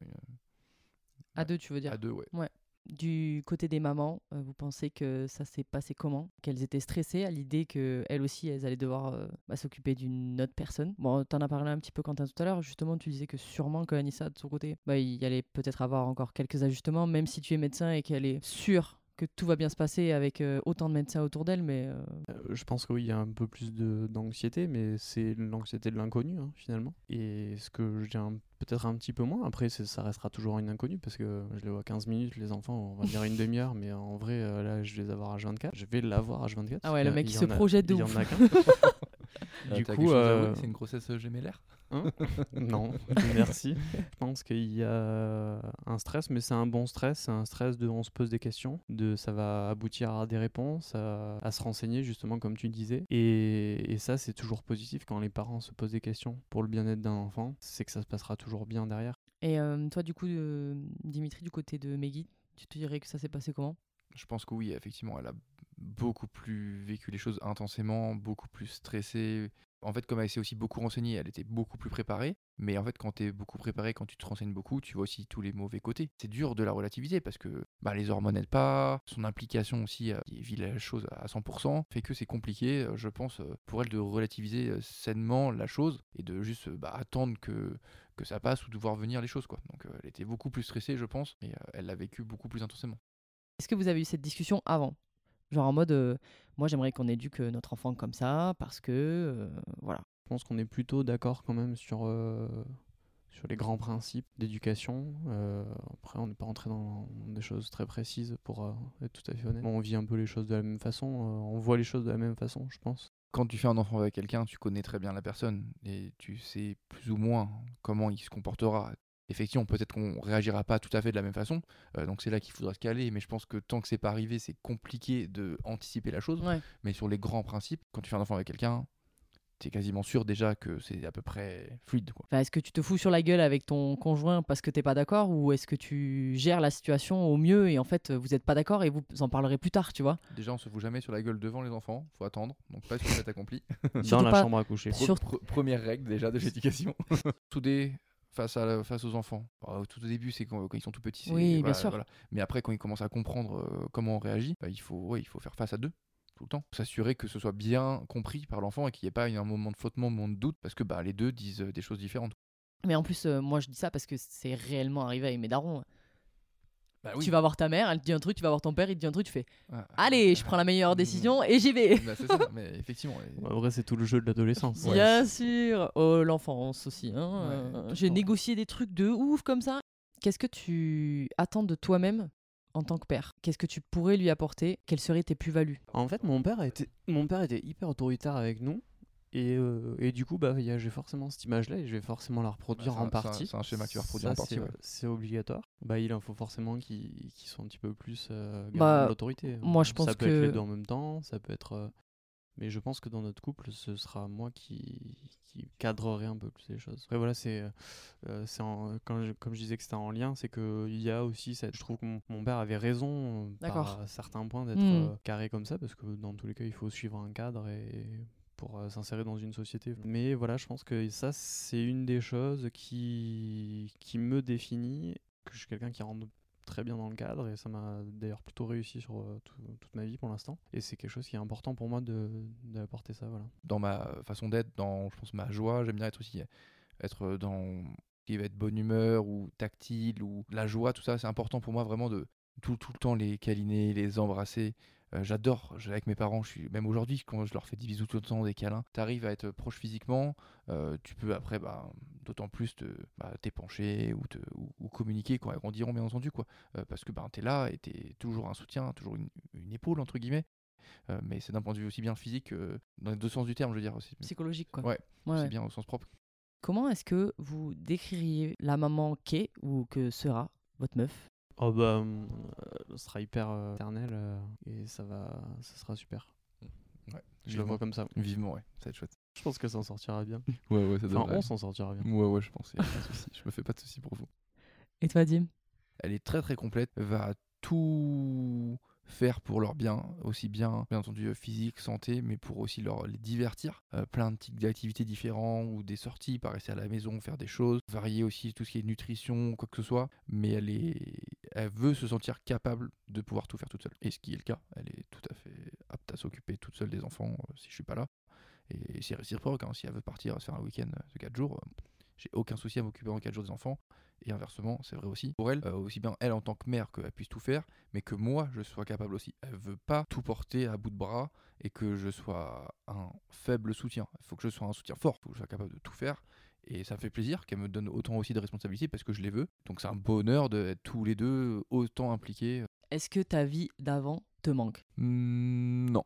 À deux, tu veux dire. à deux, ouais. Du côté des mamans, euh, vous pensez que ça s'est passé comment? Qu'elles étaient stressées à l'idée qu'elles aussi, elles allaient devoir euh, bah, s'occuper d'une autre personne? Bon, t'en as parlé un petit peu, Quentin, tout à l'heure. Justement, tu disais que sûrement que Anissa, de son côté, bah, il y allait peut-être avoir encore quelques ajustements, même si tu es médecin et qu'elle est sûre que tout va bien se passer avec euh, autant de médecins autour d'elle, mais... euh, Euh, je pense que oui, il y a un peu plus de- d'anxiété, mais c'est l'anxiété de l'inconnu hein, finalement. Et ce que j'ai un- peut-être un petit peu moins, après ça restera toujours une inconnue parce que je les vois 15 minutes, les enfants, on va dire une demi-heure, mais en vrai, euh, là je vais les avoir à 24. Je vais l'avoir à 24. Ah ouais, le mec, il se projette de il y en ouf. a qu'un. Euh, du coup, euh, c'est une grossesse gémellaire? Hein non, merci. Je pense qu'il y a un stress, mais c'est un bon stress. C'est un stress de on se pose des questions, de ça va aboutir à des réponses, à, à se renseigner justement comme tu disais. Et, et ça, c'est toujours positif quand les parents se posent des questions pour le bien-être d'un enfant. C'est que ça se passera toujours bien derrière. Et euh, toi, du coup, euh, Dimitri, du côté de Meggy, tu te dirais que ça s'est passé comment? Je pense que oui, effectivement, elle a beaucoup plus vécu les choses intensément, beaucoup plus stressée. En fait, comme elle s'est aussi beaucoup renseignée, elle était beaucoup plus préparée. Mais en fait, quand tu es beaucoup préparé, quand tu te renseignes beaucoup, tu vois aussi tous les mauvais côtés. C'est dur de la relativiser parce que bah, les hormones n'aident pas, son implication aussi, euh, qui vit la chose à 100%, fait que c'est compliqué, euh, je pense, euh, pour elle de relativiser sainement la chose et de juste bah, attendre que, que ça passe ou de voir venir les choses. quoi. Donc elle était beaucoup plus stressée, je pense, et elle l'a vécu beaucoup plus intensément. Est-ce que vous avez eu cette discussion avant? Genre en mode, moi j'aimerais qu'on éduque notre enfant comme ça parce que, euh, voilà. Je pense qu'on est plutôt d'accord quand même sur, euh, sur les grands principes d'éducation. Euh, après, on n'est pas rentré dans des choses très précises pour euh, être tout à fait honnête. On vit un peu les choses de la même façon, euh, on voit les choses de la même façon, je pense. quand tu fais un enfant avec quelqu'un, tu connais très bien la personne et tu sais plus ou moins comment il se comportera. Effectivement, peut-être qu'on réagira pas tout à fait de la même façon, euh, donc c'est là qu'il faudra se caler. Mais je pense que tant que c'est pas arrivé, c'est compliqué de anticiper la chose. Ouais. Mais sur les grands principes, quand tu fais un enfant avec quelqu'un, tu es quasiment sûr déjà que c'est à peu près fluide. Quoi. Enfin, est-ce que tu te fous sur la gueule avec ton conjoint parce que t'es pas d'accord ou est-ce que tu gères la situation au mieux et en fait vous êtes pas d'accord et vous en parlerez plus tard, tu vois? Déjà, on se fout jamais sur la gueule devant les enfants, faut attendre, donc pas sur le fait accompli. Dans la pas- chambre à coucher. Sur- première règle déjà de l'éducation. Soudé face, à la- face aux enfants. Bah, tout au début, c'est quand, quand ils sont tout petits. Oui, bien sûr. voilà. Mais après, quand ils commencent à comprendre euh, comment on réagit, bah, il, faut, ouais, il faut faire face à deux tout le temps. S'assurer que ce soit bien compris par l'enfant et qu'il n'y ait pas un moment de flottement, un moment de doute, parce que bah, les deux disent euh, des choses différentes. Mais en plus, euh, moi je dis ça parce que c'est réellement arrivé avec mes darons. Bah oui. Tu vas voir ta mère, elle te dit un truc, tu vas voir ton père, il te dit un truc, tu fais Ah, Allez, je prends la meilleure décision et j'y vais. bah, c'est ça, mais effectivement. et- En vrai, c'est tout le jeu de l'adolescence. Ouais. Bien sûr. Oh, l'enfance aussi. hein. Ouais, Euh, J'ai négocié des trucs de ouf comme ça. Qu'est-ce que tu attends de toi-même en tant que père? Qu'est-ce que tu pourrais lui apporter? Quelles seraient tes plus-values? En fait, mon père, était, mon père était hyper autoritaire avec nous. Et, euh, et du coup, bah, j'ai forcément cette image-là et je vais forcément la reproduire Bah, un- en un- partie. c'est un schéma que tu vas reproduire Ça, en partie, c'est- ouais. Obligatoire. Bah, il en faut forcément qui qui soient un petit peu plus euh, Bah, l'autorité. moi, je pense Ça peut être les que- deux en même temps, ça peut être. euh, Mais je pense que dans notre couple, ce sera moi qui, qui cadrerai un peu plus les choses. Après, voilà, c'est. euh, en- comme je disais que c'était en lien, c'est qu'il y a aussi cette. Je trouve que mon, mon père avait raison par certains points d'être Hmm. carré comme ça, parce que dans tous les cas, il faut suivre un cadre et pour euh, s'insérer dans une société. Mais voilà, je pense que ça, c'est une des choses qui, qui me définit, que je suis quelqu'un qui rentre très bien dans le cadre et ça m'a d'ailleurs plutôt réussi sur euh, tout- toute ma vie pour l'instant. Et c'est quelque chose qui est important pour moi de d'apporter ça, voilà. dans ma façon d'être, dans je pense ma joie, j'aime bien être aussi être dans qui va être bonne humeur ou tactile ou la joie, tout ça, c'est important pour moi vraiment de tout, tout le temps les câliner, les embrasser. Euh, J'adore, avec mes parents, je suis même aujourd'hui quand je leur fais des bisous tout le temps, des câlins. T'arrives à être proche physiquement, euh, tu peux après, bah, d'autant plus te bah, t'épancher ou, te, ou, ou communiquer quand ils grandiront bien entendu quoi, Euh, parce que ben t'es là et t'es toujours un soutien, toujours une, une épaule entre guillemets. Mais c'est d'un point de vue aussi bien physique que dans les deux sens du terme, je veux dire aussi. Psychologique, quoi. Ouais, Ouais, c'est ouais. bien au sens propre. Comment est-ce que vous décririez la maman qu'est ou que sera votre meuf? Oh bah, euh, ce sera hyper euh, éternel euh, et ça va, ça sera super. Ouais, Je le vois comme ça. Vivement, ouais, ça va être chouette. Je pense que ça en sortira bien. Ouais, ouais, ça Enfin, on s'en sortira bien. Ouais, ouais, je pense. y a pas de souci. Je me fais pas de soucis pour vous. Et toi, Dim? Elle est très très complète, va tout faire pour leur bien, aussi bien bien entendu euh, physique, santé, mais pour aussi leur les divertir. Euh, plein de types d'activités différents ou des sorties, pas rester à la maison, faire des choses, varier aussi tout ce qui est nutrition, quoi que ce soit. Mais elle est, elle veut se sentir capable de pouvoir tout faire toute seule. Et ce qui est le cas, elle est tout à fait apte à s'occuper toute seule des enfants euh, si je suis pas là. Et c'est réciproque, hein, si elle veut partir se faire un week-end de 4 jours, j'ai aucun souci à m'occuper en 4 jours des enfants. Et inversement, c'est vrai aussi. Pour elle, euh, aussi bien elle en tant que mère qu'elle puisse tout faire, mais que moi je sois capable aussi. Elle veut pas tout porter à bout de bras et que je sois un faible soutien. Il faut que je sois un soutien fort, il faut que je sois capable de tout faire. Et ça me fait plaisir qu'elle me donne autant aussi de responsabilités parce que je les veux. Donc c'est un bonheur d'être tous les deux autant impliqués. Est-ce que ta vie d'avant te manque? Hmm, non.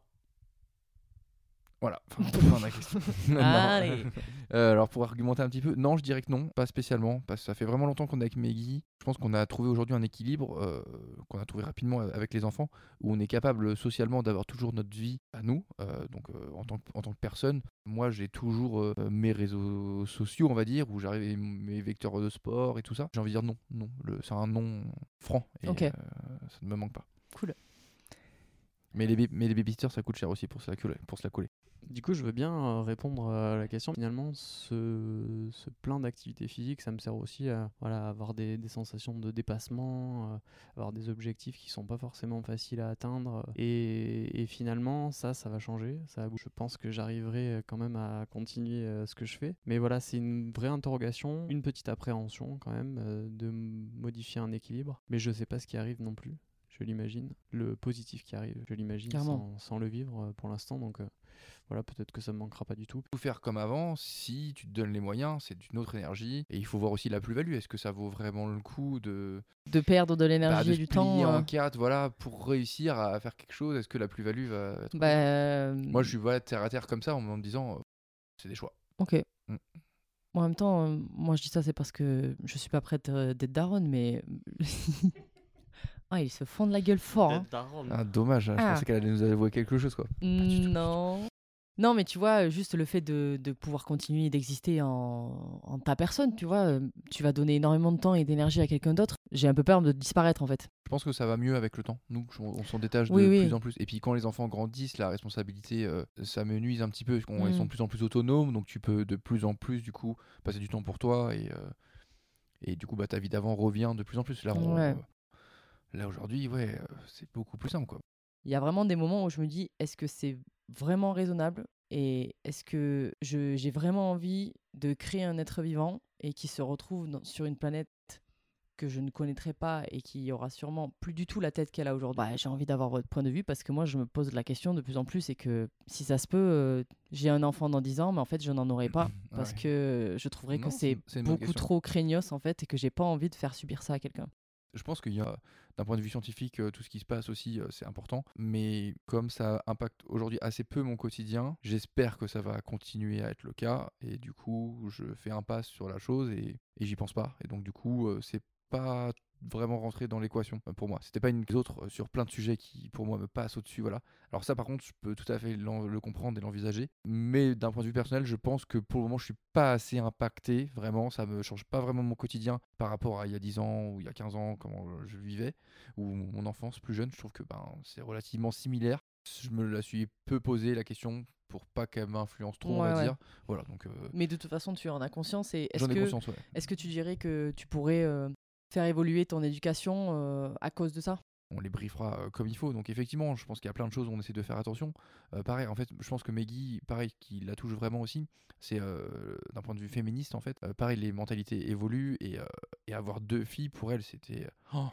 Voilà, Enfin, fin de la question. Allez. Euh, alors pour argumenter un petit peu, non, je dirais que non, pas spécialement, parce que ça fait vraiment longtemps qu'on est avec Meggy. Je pense qu'on a trouvé aujourd'hui un équilibre, euh, qu'on a trouvé rapidement avec les enfants, où on est capable socialement d'avoir toujours notre vie à nous, euh, donc euh, en, tant que, en tant que personne. Moi, j'ai toujours euh, mes réseaux sociaux, on va dire, où j'arrive mes vecteurs de sport et tout ça. J'ai envie de dire non, non, c'est un non franc, et Ok. euh, ça ne me manque pas. Cool. Mais les, mais les babysitters, ça coûte cher aussi pour se la coller. Pour se la coller. Du coup, je veux bien euh, répondre à la question. Finalement, ce, plein d'activités physiques, ça me sert aussi à avoir des, sensations de dépassement, euh, avoir des objectifs qui sont pas forcément faciles à atteindre. Et, finalement, ça, ça va changer. Je pense que j'arriverai quand même à continuer euh, ce que je fais. Mais voilà, c'est une vraie interrogation, une petite appréhension quand même euh, de modifier un équilibre. Mais je sais pas ce qui arrive non plus. Je l'imagine. Le positif qui arrive, je l'imagine sans, sans le vivre euh, pour l'instant. Donc euh, voilà, peut-être que ça me manquera pas du tout. Tout faire comme avant, si tu te donnes les moyens, c'est d'une autre énergie. Et il faut voir aussi la plus-value. Est-ce que ça vaut vraiment le coup de, De perdre de bah, l'énergie de et du temps en euh, quatre, voilà, pour réussir à faire quelque chose? Est-ce que la plus-value va être bah, euh, Moi, je suis voilà, terre à terre comme ça en me disant, euh, c'est des choix. Ok. Mm. En même temps, euh, moi je dis ça, c'est parce que je suis pas prête euh, d'être daronne, mais. ah, ils se font de la gueule fort. hein. Ah, dommage, hein, je Ah. pensais qu'elle allait nous avouer quelque chose, quoi. du tout. Non. Non, mais tu vois, juste le fait de, de pouvoir continuer d'exister en, en ta personne, tu vois, euh, tu vas donner énormément de temps et d'énergie à quelqu'un d'autre. J'ai un peu peur de disparaître en fait. Je pense que ça va mieux avec le temps. Nous, on, on s'en détache de oui. plus en plus. Et puis quand les enfants grandissent, la responsabilité, euh, ça me nuise un petit peu. Parce qu'ils Mm. sont de plus en plus autonomes, donc tu peux de plus en plus, du coup, passer du temps pour toi. Et, euh, et du coup, bah, ta vie d'avant revient de plus en plus. Là, on- Ouais. Là aujourd'hui, ouais, euh, c'est beaucoup plus simple, quoi. Il y a vraiment des moments où je me dis, est-ce que c'est vraiment raisonnable et est-ce que j'ai vraiment envie de créer un être vivant et qui se retrouve dans- sur une planète que je ne connaîtrai pas et qui aura sûrement plus du tout la tête qu'elle a aujourd'hui, bah, j'ai envie d'avoir votre point de vue parce que moi, je me pose la question de plus en plus et que si ça se peut, euh, j'ai un enfant dans 10 ans, mais en fait, je n'en aurai pas parce Ouais. que je trouverais Non, que c'est beaucoup question. trop craignos en fait et que j'ai pas envie de faire subir ça à quelqu'un. Je pense qu'il y a, d'un point de vue scientifique, euh, tout ce qui se passe aussi, euh, c'est important. Mais comme ça impacte aujourd'hui assez peu mon quotidien, j'espère que ça va continuer à être le cas. Et du coup, je fais un pas sur la chose et, et j'y pense pas. Et donc, du coup, euh, c'est pas vraiment rentré dans l'équation euh, pour moi. C'était pas une autre euh, sur plein de sujets qui, pour moi, me passent au-dessus. Voilà. Alors ça, par contre, je peux tout à fait le comprendre et l'envisager. Mais d'un point de vue personnel, je pense que pour le moment, je suis pas assez impacté. Vraiment, ça me change pas vraiment mon quotidien par rapport à il y a 10 ans ou il y a 15 ans, comment je vivais, ou mon enfance plus jeune. Je trouve que ben, c'est relativement similaire. Je me la suis peu posé la question pour pas qu'elle m'influence trop, on va ouais. dire. Voilà, donc euh, Mais de toute façon, tu en as conscience et est-ce que conscience. Ouais. est-ce que tu dirais que tu pourrais euh, faire évoluer ton éducation euh, à cause de ça? On les briefera euh, comme il faut. Donc effectivement, je pense qu'il y a plein de choses où on essaie de faire attention. Euh, pareil, en fait, je pense que Maggie, pareil, qui la touche vraiment aussi, c'est d'un point de vue féministe, en fait, pareil, les mentalités évoluent et, avoir deux filles, pour elle, c'était oh,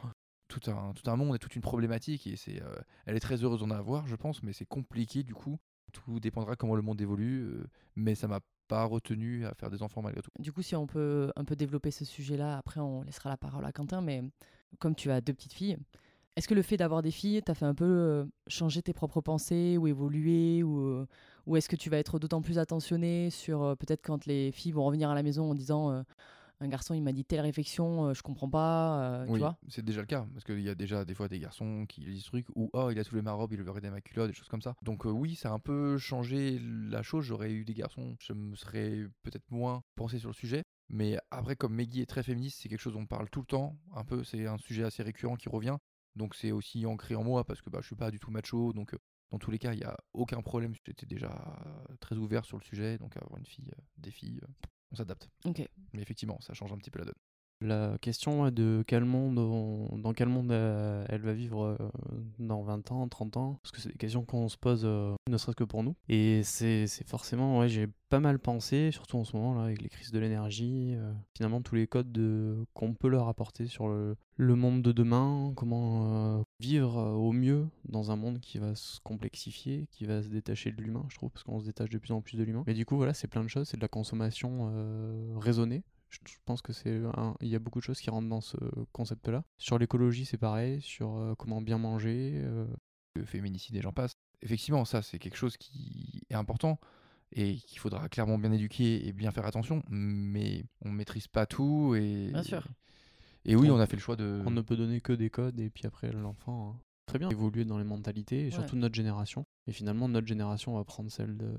tout, un, tout un monde et toute une problématique. Et c'est, elle est très heureuse d'en avoir, je pense, mais c'est compliqué du coup. Tout dépendra comment le monde évolue, mais ça m'a pas retenu à faire des enfants malgré tout. Du coup, si on peut un peu développer ce sujet-là, après on laissera la parole à Quentin, mais comme tu as deux petites filles, est-ce que le fait d'avoir des filles t'a fait un peu euh, changer tes propres pensées ou évoluer ou, euh, ou est-ce que tu vas être d'autant plus attentionné sur euh, peut-être quand les filles vont revenir à la maison en disant un garçon il m'a dit telle réflexion, euh, je comprends pas, euh, tu vois c'est déjà le cas, parce qu'il y a déjà des fois des garçons qui disent ce truc, ou oh, il a soulevé ma robe, il ma culotte, des choses comme ça. Donc, euh, oui, ça a un peu changé la chose. J'aurais eu des garçons, je me serais peut-être moins pensé sur le sujet. Mais après, comme Maggie est très féministe, c'est quelque chose dont on parle tout le temps, un peu, c'est un sujet assez récurrent qui revient. Donc, c'est aussi ancré en moi, parce que bah, je suis pas du tout macho, donc. dans tous les cas, il n'y a aucun problème. J'étais déjà très ouvert sur le sujet, donc avoir une fille, des filles, on s'adapte. Ok. Mais effectivement, ça change un petit peu la donne. La question de quel monde on- dans quel monde euh, elle va vivre euh, dans 20 ans, 30 ans, parce que c'est des questions qu'on se pose euh, ne serait-ce que pour nous. Et c'est forcément, j'ai pas mal pensé, surtout en ce moment là, avec les crises de l'énergie, finalement tous les codes de- qu'on peut leur apporter sur le, monde de demain, comment vivre au mieux dans un monde qui va se complexifier, qui va se détacher de l'humain, je trouve, parce qu'on se détache de plus en plus de l'humain. Mais du coup, voilà, c'est plein de choses, c'est de la consommation raisonnée. Je je pense que c'est un- il y a beaucoup de choses qui rentrent dans ce concept-là. Sur l'écologie, c'est pareil. Sur euh, comment bien manger. euh, le féminicide et j'en passe. Effectivement, ça, c'est quelque chose qui est important et qu'il faudra clairement bien éduquer et bien faire attention, mais on maîtrise pas tout et. Bien sûr. Et oui, On- on a fait le choix de. On ne peut donner que des codes et puis après l'enfant. hein, Très bien, évoluer dans les mentalités et surtout notre génération. Et finalement, notre génération va prendre celle de,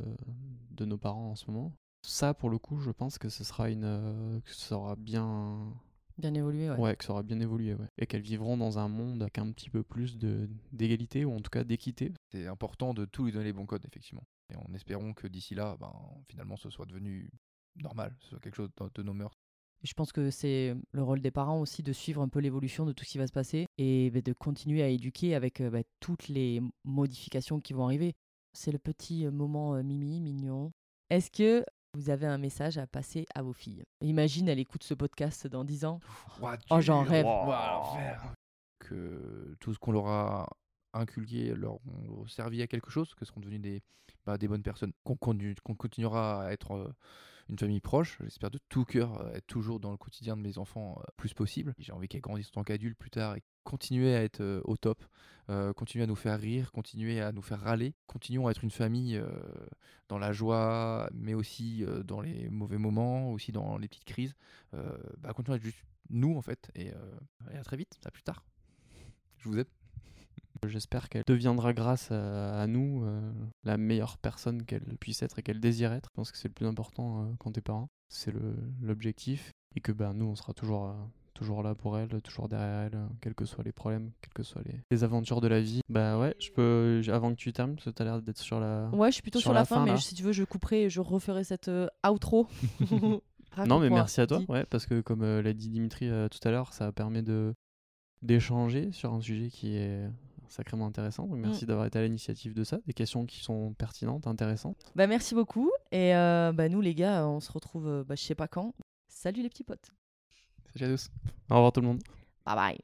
de nos parents en ce moment. Ça, pour le coup, je pense que ce sera une. euh, que ça aura bien. Bien évolué, ouais. Ouais, que ça aura bien évolué, ouais. Et qu'elles vivront dans un monde avec un petit peu plus de d'égalité ou en tout cas d'équité. C'est important de tout lui donner les bons codes, effectivement. Et en espérant que d'ici là, ben, finalement, ce soit devenu normal, ce soit quelque chose de, de nos mœurs. Je pense que c'est le rôle des parents aussi de suivre un peu l'évolution de tout ce qui va se passer et bah, de continuer à éduquer avec euh, bah, toutes les modifications qui vont arriver. C'est le petit euh, moment euh, mimi, mignon. Est-ce que vous avez un message à passer à vos filles Imagine, elle écoute ce podcast dans 10 ans. Oh, j'en rêve. Que tout ce qu'on leur a inculqué leur ont servi à quelque chose, que seront devenus des, bah, des bonnes personnes, qu'on continue- qu'on continuera à être euh, une famille proche. J'espère de tout cœur euh, être toujours dans le quotidien de mes enfants euh, plus possible. J'ai envie qu'elles grandissent en tant qu'adultes plus tard et continuer à être euh, au top, continuer à nous faire rire, continuer à nous faire râler. Continuons à être une famille dans la joie, mais aussi dans les mauvais moments, aussi dans les petites crises. Bah, continuons à être juste nous en fait. Et, et à très vite, à plus tard. Je vous aime. J'espère qu'elle deviendra grâce à, à nous euh, la meilleure personne qu'elle puisse être et qu'elle désire être. Je pense que c'est le plus important euh, quand t'es parent. C'est l'objectif. Et que bah, nous, on sera toujours, euh, toujours là pour elle, toujours derrière elle, quels que soient les problèmes, quelles que soient les, les aventures de la vie. Bah ouais, je peux, avant que tu termines, parce que t'as l'air d'être sur la. Ouais, je suis plutôt Sur sur, la la fin, fin, mais si tu veux, je couperai et je referai cette outro. Non, mais merci à toi. Ouais, parce que comme l'a dit Dimitri tout à l'heure, ça permet de d'échanger sur un sujet qui est sacrément intéressant. Donc merci d'avoir été à l'initiative de ça, des questions qui sont pertinentes, intéressantes. Bah, merci beaucoup. Et euh, bah, nous, les gars, on se retrouve, euh, bah, je sais pas quand. Salut les petits potes. Salut à tous. Au revoir tout le monde. Bye bye.